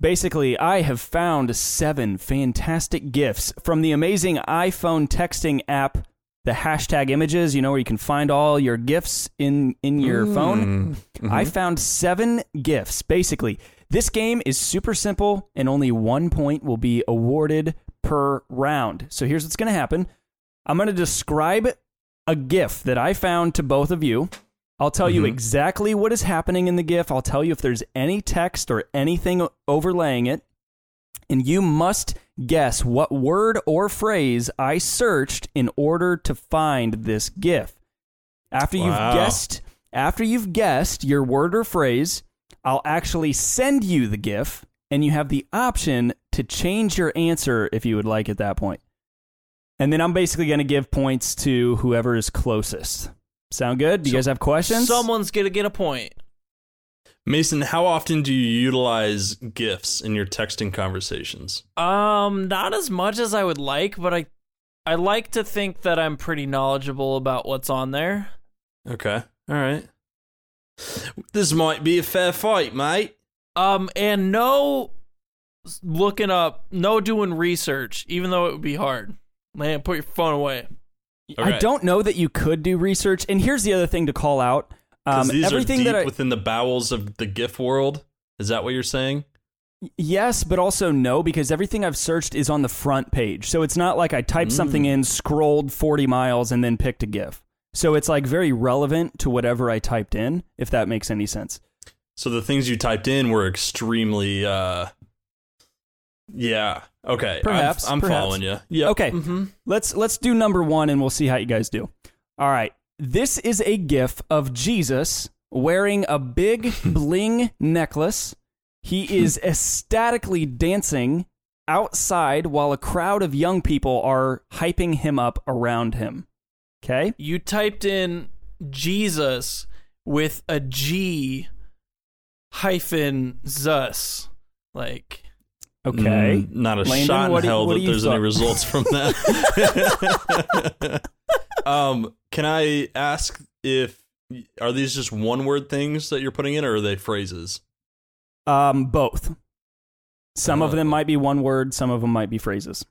Basically, I have found seven fantastic GIFs from the amazing iPhone texting app, the hashtag images, you know, where you can find all your GIFs in, in your phone. Mm-hmm. I found seven GIFs. Basically, this game is super simple and only one point will be awarded per round. So here's what's going to happen I'm going to describe a GIF that I found to both of you. I'll tell you Mhm. exactly what is happening in the GIF. I'll tell you if there's any text or anything overlaying it. And you must guess what word or phrase I searched in order to find this GIF. After you've guessed, after you've guessed your word or phrase, I'll actually send you the GIF, and you have the option to change your answer if you would like at that point. And then I'm basically going to give points to whoever is closest. Sound good? Do you guys have questions? Someone's gonna get a point. Mason, how often do you utilize GIFs in your texting conversations? Um, not as much as I would like, but I I like to think that I'm pretty knowledgeable about what's on there. Okay. All right. This might be a fair fight, mate. Um, and no looking up, no doing research, even though it would be hard. Man, put your phone away. I Okay. don't know that you could do research. And here's the other thing to call out. Um, these everything are deep that I, within the bowels of the GIF world. Is that what you're saying? Yes, but also no, because everything I've searched is on the front page. So it's not like I typed something Mm. in, scrolled 40 miles, and then picked a GIF. So it's like very relevant to whatever I typed in, if that makes any sense. So the things you typed in were extremely. uh Yeah. Okay. I'm- Perhaps, I'm, perhaps. following you. Yeah. Okay, Mm-hmm. let's let's do number one, and we'll see how you guys do. All right, this is a GIF of Jesus wearing a big bling necklace. He is ecstatically dancing outside while a crowd of young people are hyping him up around him. Okay. You typed in Jesus with a G hyphen Zus. Like, Okay. Mm, not a Landon, shot what in do you- hell that do you there's any results from that. um, can I ask if are these just one word things that you're putting in, or are they phrases? Um, both. Some of them might be one word, some of them might be phrases.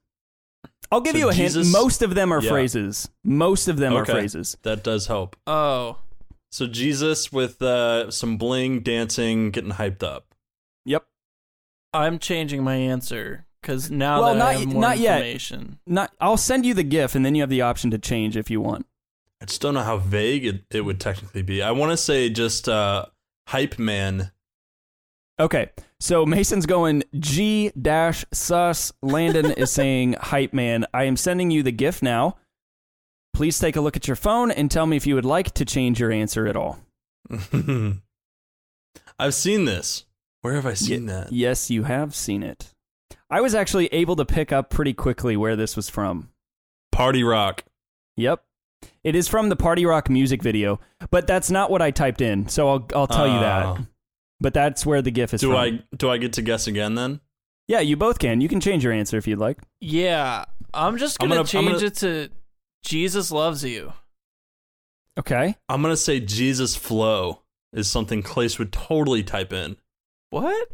I'll give So you a hint. Most of them are Yeah. phrases. Most of them are phrases. That does help. oh, So Jesus with uh, some bling, dancing, getting hyped up. Yep. I'm changing my answer because now Well, that not I have y- more not yet. information. Not. I'll send you the GIF, and then you have the option to change if you want. I just don't know how vague it, it would technically be. I want to say just uh, hype man. Okay. So Mason's going G dash sus. Landon is saying hype man. I am sending you the GIF now. Please take a look at your phone and tell me if you would like to change your answer at all. I've seen this. Where have I seen Ye- that? Yes, you have seen it. I was actually able to pick up pretty quickly where this was from. Party rock. Yep. It is from the Party Rock music video, but that's not what I typed in. So I'll I'll tell you that. Oh. But that's where the GIF is Do from. I do I get to guess again then? Yeah, you both can. You can change your answer if you'd like. Yeah, I'm just I'm gonna, gonna- I'm change gonna- it to Jesus loves you. Okay. I'm gonna say Jesus flow is something Clace would totally type in. What?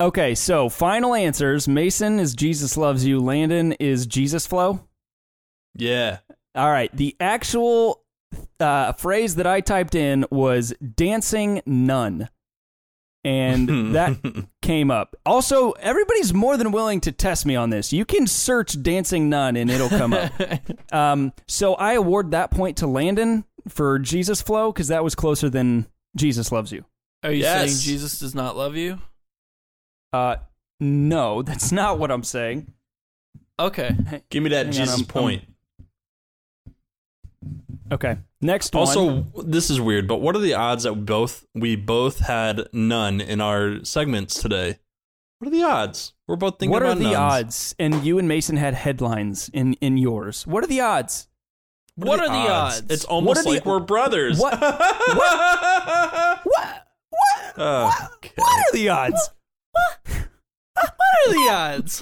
Okay, so final answers. Mason is Jesus loves you. Landon is Jesus flow. Yeah. All right. The actual uh, phrase that I typed in was dancing nun. And that came up. Also, everybody's more than willing to test me on this. You can search dancing nun and it'll come up. Um, so I award that point to Landon for Jesus flow because that was closer than Jesus loves you. Are you Yes. saying Jesus does not love you? Uh, no, that's not what I'm saying. Okay. Give me that Hang on, Jesus I'm- point. Okay, next one. Also, this is weird, but what are the odds that both we both had none in our segments today? What are the odds? We're both thinking about none. what are the nuns. odds? And you and Mason had headlines in in yours. What are the odds? What are the odds? It's almost are the- like we're brothers. What- what? What? What? Okay. What are the odds? What are the odds?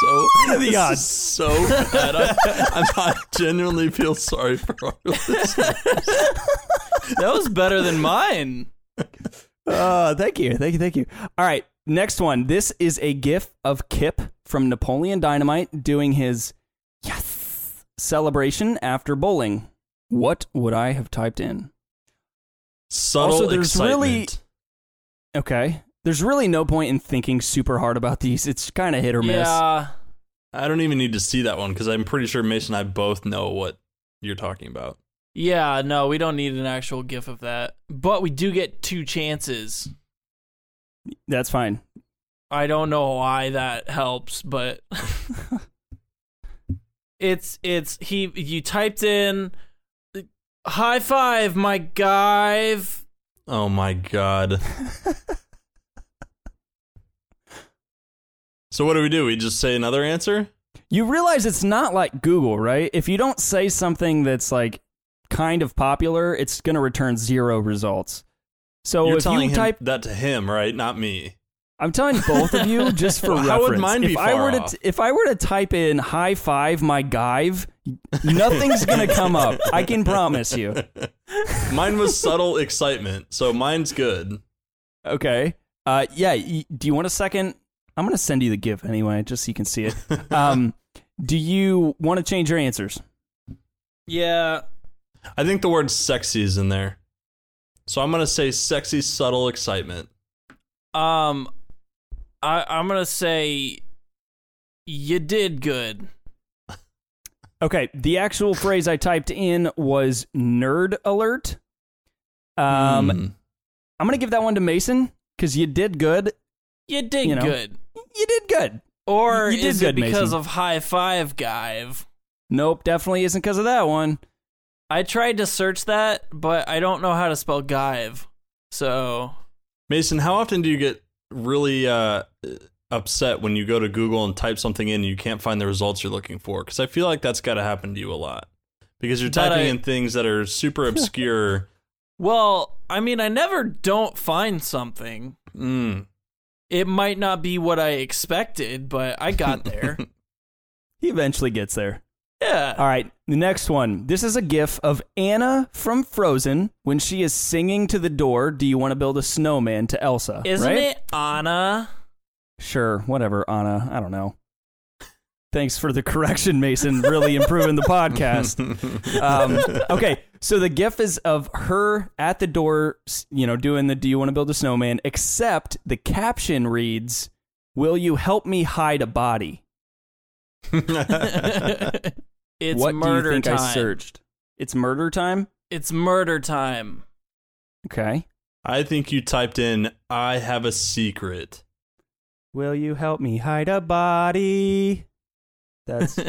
So are the odds? so bad. I, I, I genuinely feel sorry for our listeners. that was better than mine. Uh, thank you, thank you, thank you. All right, next one. This is a GIF of Kip from Napoleon Dynamite doing his yes celebration after bowling. What would I have typed in? Subtle Also, there's excitement. really- Okay. There's really no point in thinking super hard about these. It's kind of hit or miss. Yeah. I don't even need to see that one because I'm pretty sure Mason and I both know what you're talking about. Yeah, no, we don't need an actual gif of that. But we do get two chances. That's fine. I don't know why that helps, but it's it's he you typed in high five my guy. Oh my god. so what do we do? We just say another answer? You realize it's not like Google, right? If you don't say something that's like kind of popular, it's going to return zero results. So You're if telling you him type, that to him, right? Not me. I'm telling both of you just for Well, reference. how would mine be if I far were to off? if I were to type in high five my guyve, nothing's going to come up. I can promise you. Mine was subtle excitement, so mine's good. Okay. Uh, yeah. Y- do you want a second? I'm going to send you the GIF anyway, just so you can see it. Um, do you want to change your answers? Yeah. I think the word sexy is in there. So I'm gonna say sexy, subtle excitement. Um I I'm going to say you did good. Okay, the actual phrase I typed in was nerd alert. Um, Hmm. I'm gonna give that one to Mason because you did good. You did You know. good. You did good. Or You did is good, it because Mason. of high five guy? Nope, definitely isn't because of that one. I tried to search that, but I don't know how to spell Give. So Mason, how often do you get really uh, upset when you go to Google and type something in and you can't find the results you're looking for? Because I feel like that's got to happen to you a lot. because you're That typing I- in things that are super obscure. Well, I mean, I never don't find something. mm. It might not be what I expected, but I got there. He eventually gets there. yeah. All right, the next one. This is a gif of Anna from Frozen when she is singing to the door, Do you want to build a snowman to Elsa? Isn't right? it Anna? Sure, whatever, Anna. I don't know. Thanks for the correction, Mason. Really improving the podcast. Um, okay, so the gif is of her at the door, you know, doing the "Do you want to build a snowman?" Except the caption reads, "Will you help me hide a body?" it's what murder do you think time. I searched? It's murder time. It's murder time. Okay. I think you typed in "I have a secret." Will you help me hide a body? That's all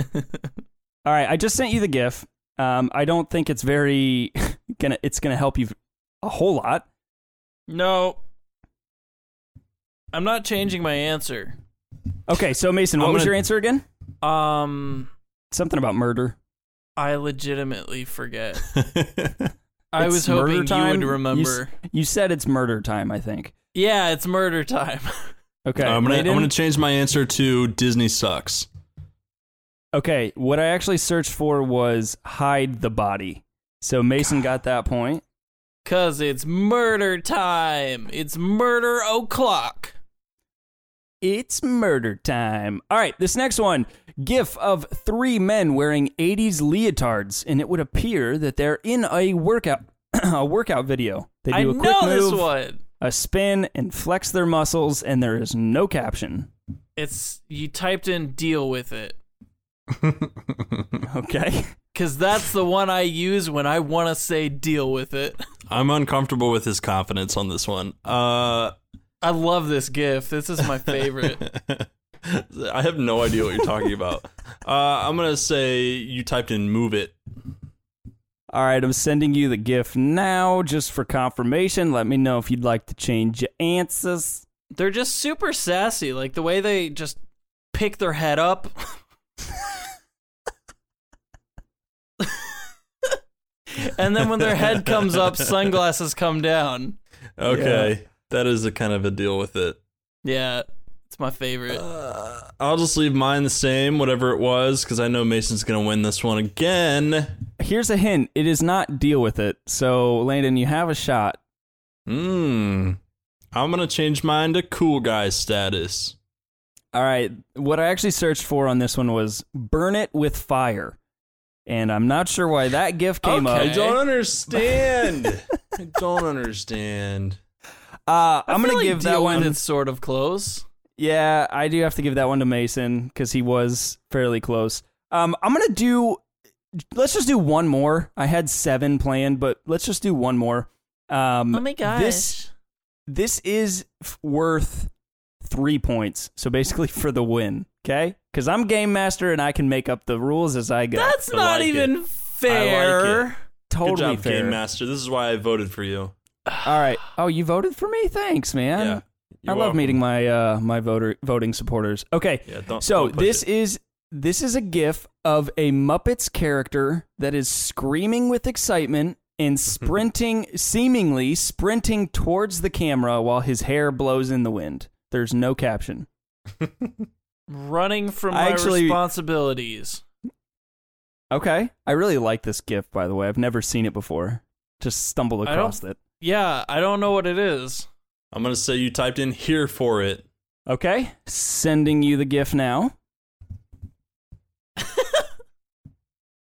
right. I just sent you the GIF. Um, I don't think it's very gonna. It's gonna help you a whole lot. no. I'm not changing my answer. Okay, so Mason, what I'm was your answer again? Um, Something about murder. I legitimately forget. I was murder hoping you time? would You s- remember. You said it's murder time. I think. yeah, it's murder time. Okay, I'm gonna I'm gonna change my answer to Disney sucks. Okay, what I actually searched for was hide the body. So Mason got that point. Cause it's murder time. It's murder o'clock. It's murder time. All right, this next one GIF of three men wearing 80s leotards, and it would appear that they're in a workout a workout video. They do I a quick know move, this one. A spin, and flex their muscles, and there is no caption. It's you typed in deal with it. Okay. Cause that's the one I use when I want to say deal with it. I'm uncomfortable with his confidence on this one. Uh, I love this gif. This is my favorite. I have no idea what you're talking about. Uh, I'm gonna say you typed in "move it." All right, I'm sending you the GIF now just for confirmation. Let me know if you'd like to change your answers. They're just super sassy. Like the way they just pick their head up. and then when their head comes up, sunglasses come down. Okay, that is a kind of a deal with it. Yeah, it's my favorite. Uh, I'll just leave mine the same, whatever it was, because I know Mason's gonna win this one again. Here's a hint it is not deal with it. So, Landon, you have a shot. Hmm. I'm gonna change mine to cool guy status. All right. What I actually searched for on this one was burn it with fire. And I'm not sure why that GIF came Okay. I don't understand. I don't understand. Uh, I I'm going like to give that one. it's sort of close. Yeah, I do have to give that one to Mason because he was fairly close. Um, I'm going to do, let's just do one more. I had seven planned, but let's just do one more. Um, oh my gosh. This, this is f- worth three points. So basically for the win. Okay. Because I'm game master and I can make up the rules as I go. That's I not like even fair. totally Good job, fair. Game Master. This is why I voted for you. All right. Oh, you voted for me? Thanks, man. yeah. I You're love welcome. meeting my uh my voter voting supporters. Okay. Yeah. Don't. So don't this it. is this is a gif of a Muppets character that is screaming with excitement and sprinting seemingly sprinting towards the camera while his hair blows in the wind. There's no caption. Running from I my actually- responsibilities. Okay. I really like this gif by the way. I've never seen it before. Just stumbled across it. Yeah, I don't know what it is. I'm gonna say you typed in here for it. Okay. Sending you the gif now.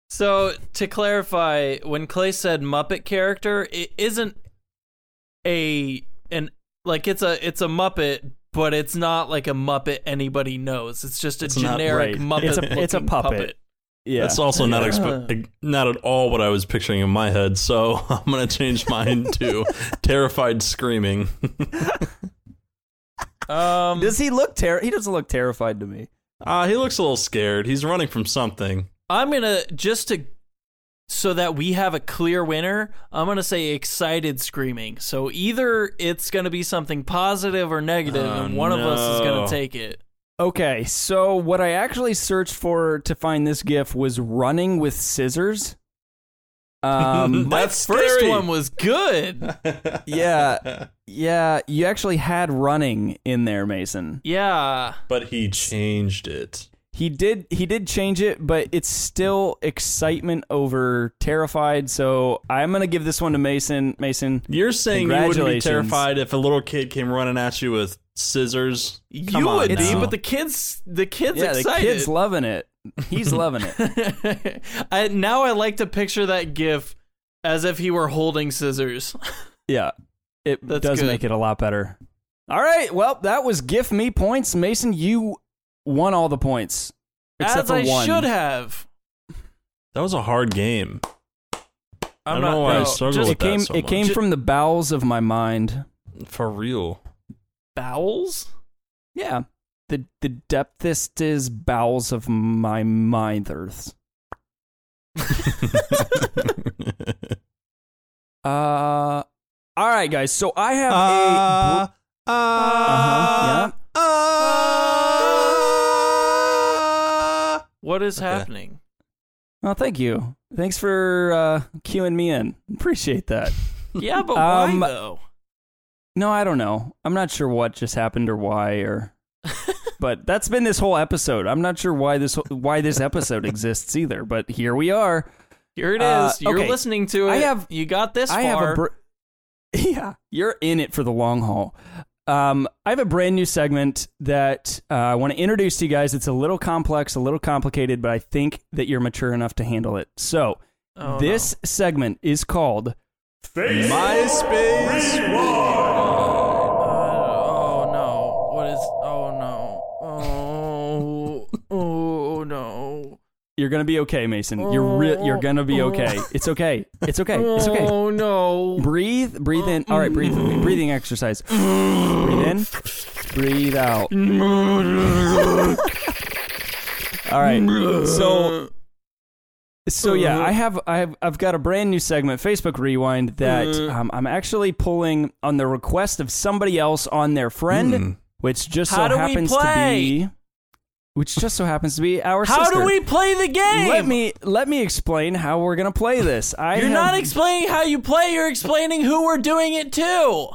So to clarify, when Clay said Muppet character, it isn't a an like it's a it's a Muppet, but it's not like a Muppet anybody knows. It's just a It's not generic right. Muppet. It's a- it's a looking puppet. Yeah. That's also not Yeah. exp- not at all what I was picturing in my head. So I'm gonna change mine to terrified screaming. Um, Does he look ter- he doesn't look terrified to me. Uh, he looks a little scared. He's running from something. I'm gonna just to so that we have a clear winner. I'm gonna say excited screaming. So either it's gonna be something positive or negative, Oh, and one of us is gonna take it. Okay, so what I actually searched for to find this gif was running with scissors. Um, My That's first scary. one was good. yeah, yeah. You actually had running in there, Mason. Yeah. but he changed it. He did. He did change it, but it's still excitement over terrified. So I'm gonna give this one to Mason. Mason. You're saying you wouldn't be terrified if a little kid came running at you with scissors? Come you would be, but the kids, the kids Yeah, the kid's loving it. He's loving it. I, now I like to picture that gif as if he were holding scissors. Yeah, it That's does good. make it a lot better. All right, well, that was gift me points. Mason, you won all the points except as for I one. should have. That was a hard game. I'm don't not, know why I no, struggle just with It came. that so it came much. from the bowels of my mind. For real. bowels. Yeah, the the depthest is bowels of my mind. Earths. Uh, all right, guys. So I have a. Uh, uh, Uh-huh, uh, What is Okay. happening? Well, thank you. Thanks for uh, queuing me in. Appreciate that. Yeah, but Um, why though? No, I don't know. I'm not sure what just happened or why or but that's been this whole episode. I'm not sure why this why this episode exists either, but here we are. Here it is. uh, You're okay. listening to it. I have- You got this I far. have a br- Yeah, you're in it for the long haul. Um, I have a brand new segment that uh, I want to introduce to you guys. It's a little complex, a little complicated, but I think that you're mature enough to handle it. So, Oh, this segment is called MySpace. no. oh no! What is? Oh no! Oh oh no! You're gonna be okay, Mason. You're re- you're gonna be okay. It's okay. It's okay. It's okay. Oh no! Breathe, breathe in. All right, breathe. Breathing exercise. Breathe in, breathe out. All right. So, so yeah, I have, I have, I've got a brand new segment, Facebook Rewind, that um, I'm actually pulling on the request of somebody else on their friend, Hmm. which just How so do we happens to play? be, which just so happens to be our How sister. do we play the game? Let me let me explain how we're gonna play this. I You're have- not explaining how you play. You're explaining who we're doing it to.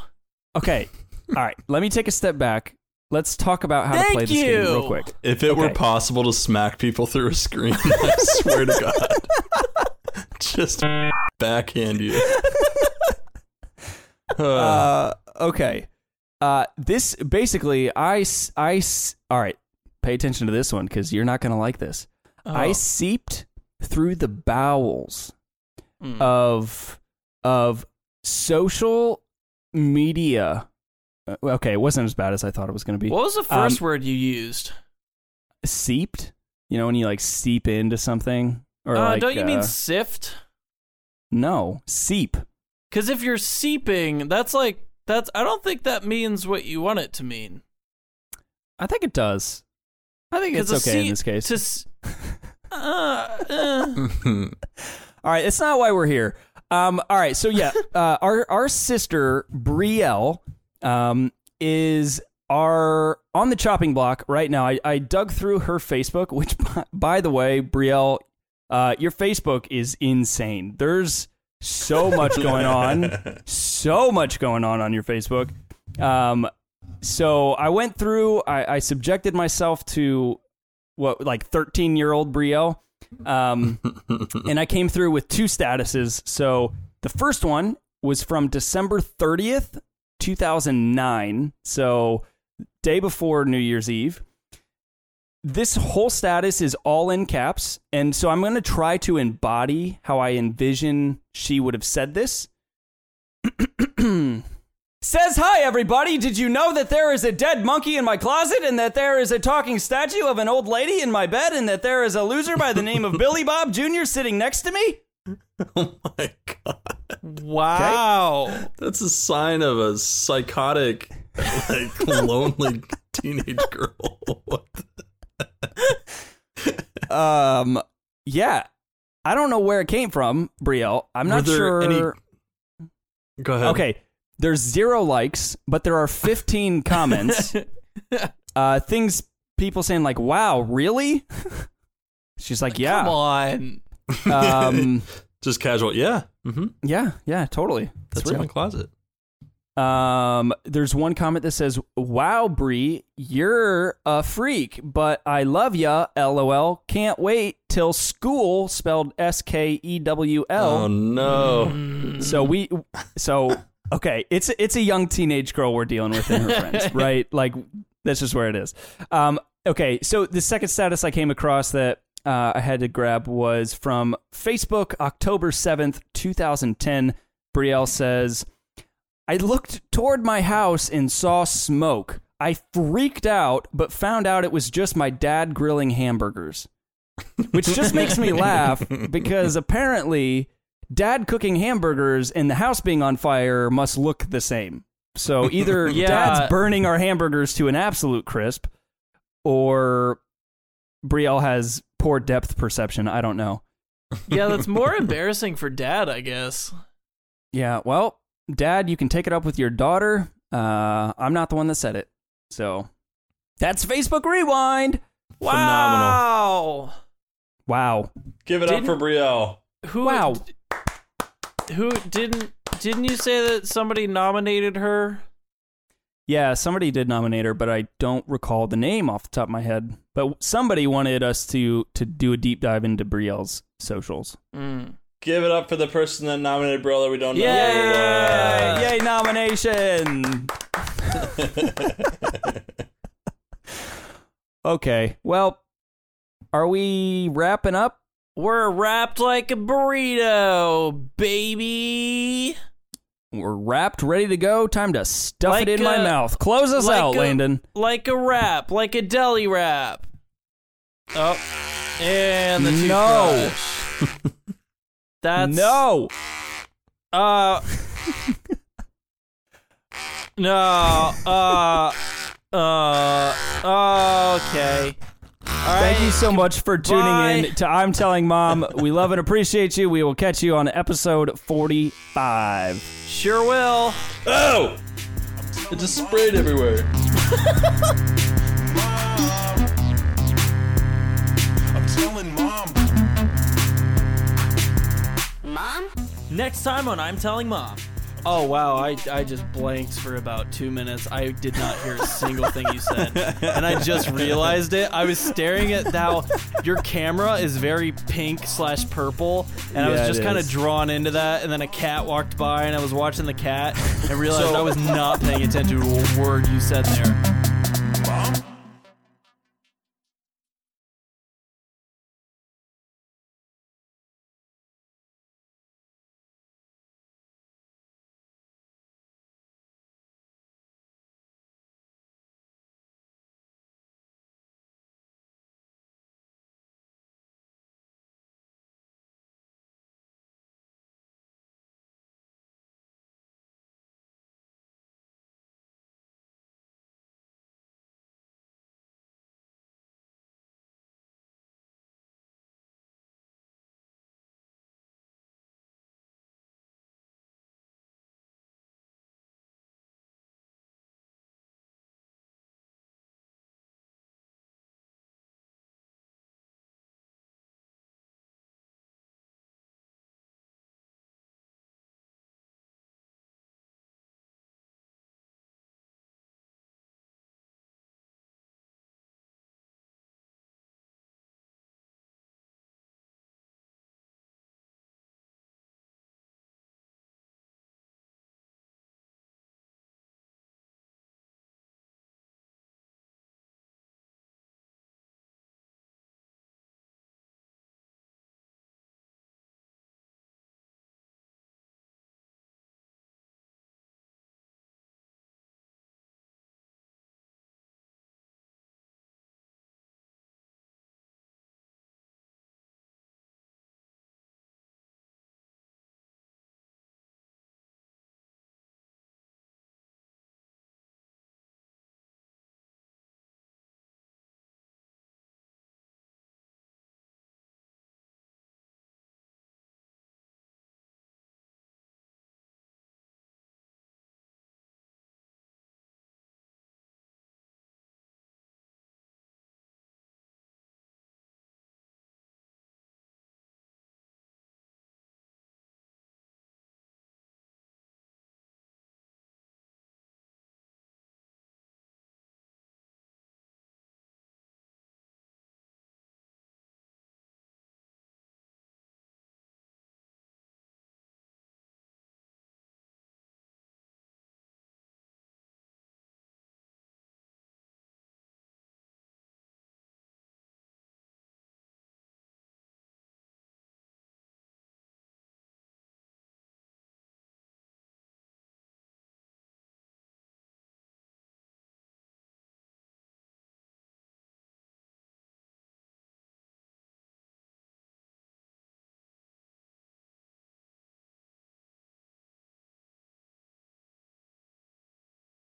Okay. All right. Let me take a step back. Let's talk about how to Thank play this game you. real quick. If it were Okay. possible to smack people through a screen, I swear to God. Just backhand you. Uh, Uh, okay. Uh, this basically, I, s- I, s- all right. Pay attention to this one because you're not gonna like this. I Oh. seeped through the bowels Mm. of of social media. Uh, Okay, it wasn't as bad as I thought it was gonna be. what was the first um, word you used? Seeped. You know when you like seep into something, or Uh, like don't you mean uh, sift? no seep? Because if you're seeping, that's like that's. I don't think that means what you want it to mean. I think it does. I think it's, a okay in this case. To s- uh, uh. All right, it's not why we're here. Um, all right, so yeah, uh, our our sister Brielle um, is our on the chopping block right now. I, I dug through her Facebook, which by, by the way, Brielle, uh, your Facebook is insane. There's so much going on, so much going on on your Facebook. Um, so I went through. I, I subjected myself to what like 13 year old Brielle. Um, and I came through with two statuses. So the first one was from December 30th, 2009. So day before New Year's Eve. This whole status is all in caps. And so I'm going to try to embody how I envision she would have said this. Says, Hi, everybody. Did you know that there is a dead monkey in my closet and that there is a talking statue of an old lady in my bed and that there is a loser by the name of Billy Bob Jr. sitting next to me? oh my God. Wow. That's a sign of a psychotic, like, lonely teenage girl. What the- Um, yeah. I don't know where it came from, Brielle. I'm Were not sure. any- Go ahead. Okay, there's zero likes, but there are 15 comments. uh, things people saying like, "Wow, really?" She's like, "Yeah." Come on. Um, Just casual. Yeah. Mm-hmm. Yeah, yeah, totally. That's Sweet. in my closet. Um, there's one comment that says, "Wow, Bree, you're a freak, but I love ya. LOL. Can't wait till school spelled S K E W Oh no. So we, so okay, it's it's a young teenage girl we're dealing with and her friends, right? Like that's just where it is. Um, okay, so the second status I came across that uh, I had to grab was from Facebook, October seventh, two thousand ten. Brielle says, "I looked toward my house and saw smoke. I freaked out, but found out it was just my dad grilling hamburgers." Which just makes me laugh because apparently dad cooking hamburgers and the house being on fire must look the same. So either Yeah. dad's burning our hamburgers to an absolute crisp or Brielle has poor depth perception. I don't know. yeah, that's more embarrassing for dad, I guess. Yeah, well, dad, you can take it up with your daughter. Uh, I'm not the one that said it. So that's Facebook Rewind. Wow. Wow. Give it Didn't- up for Brielle. Who Wow. Who didn't didn't you say that somebody nominated her? Yeah, somebody did nominate her, but I don't recall the name off the top of my head. But somebody wanted us to to do a deep dive into Brielle's socials. Mm. Give it up for the person that nominated Brielle that we don't know. Yeah. Yay! Yay! Nomination. okay. Well, are we wrapping up? We're wrapped like a burrito, baby. We're wrapped, ready to go. Time to stuff Like it in my mouth. Close us like out, a- Landon. Like a wrap, like a deli wrap. Oh. And the No. That's no. Uh. no. Uh. Uh. Okay. All right. Thank you so much for tuning Bye. in to I'm Telling Mom. We love and appreciate you. We will catch you on episode 45. Sure will. Oh! It just sprayed everywhere. I'm telling mom. mom. Next time on I'm Telling Mom. Oh wow, I, I just blanked for about two minutes. I did not hear a single thing you said. And I just realized it. I was staring at how your camera is very pink slash purple. And I was Yeah, just kind of is. drawn into that. And then a cat walked by and I was watching the cat and realized I was not paying attention to a word you said there.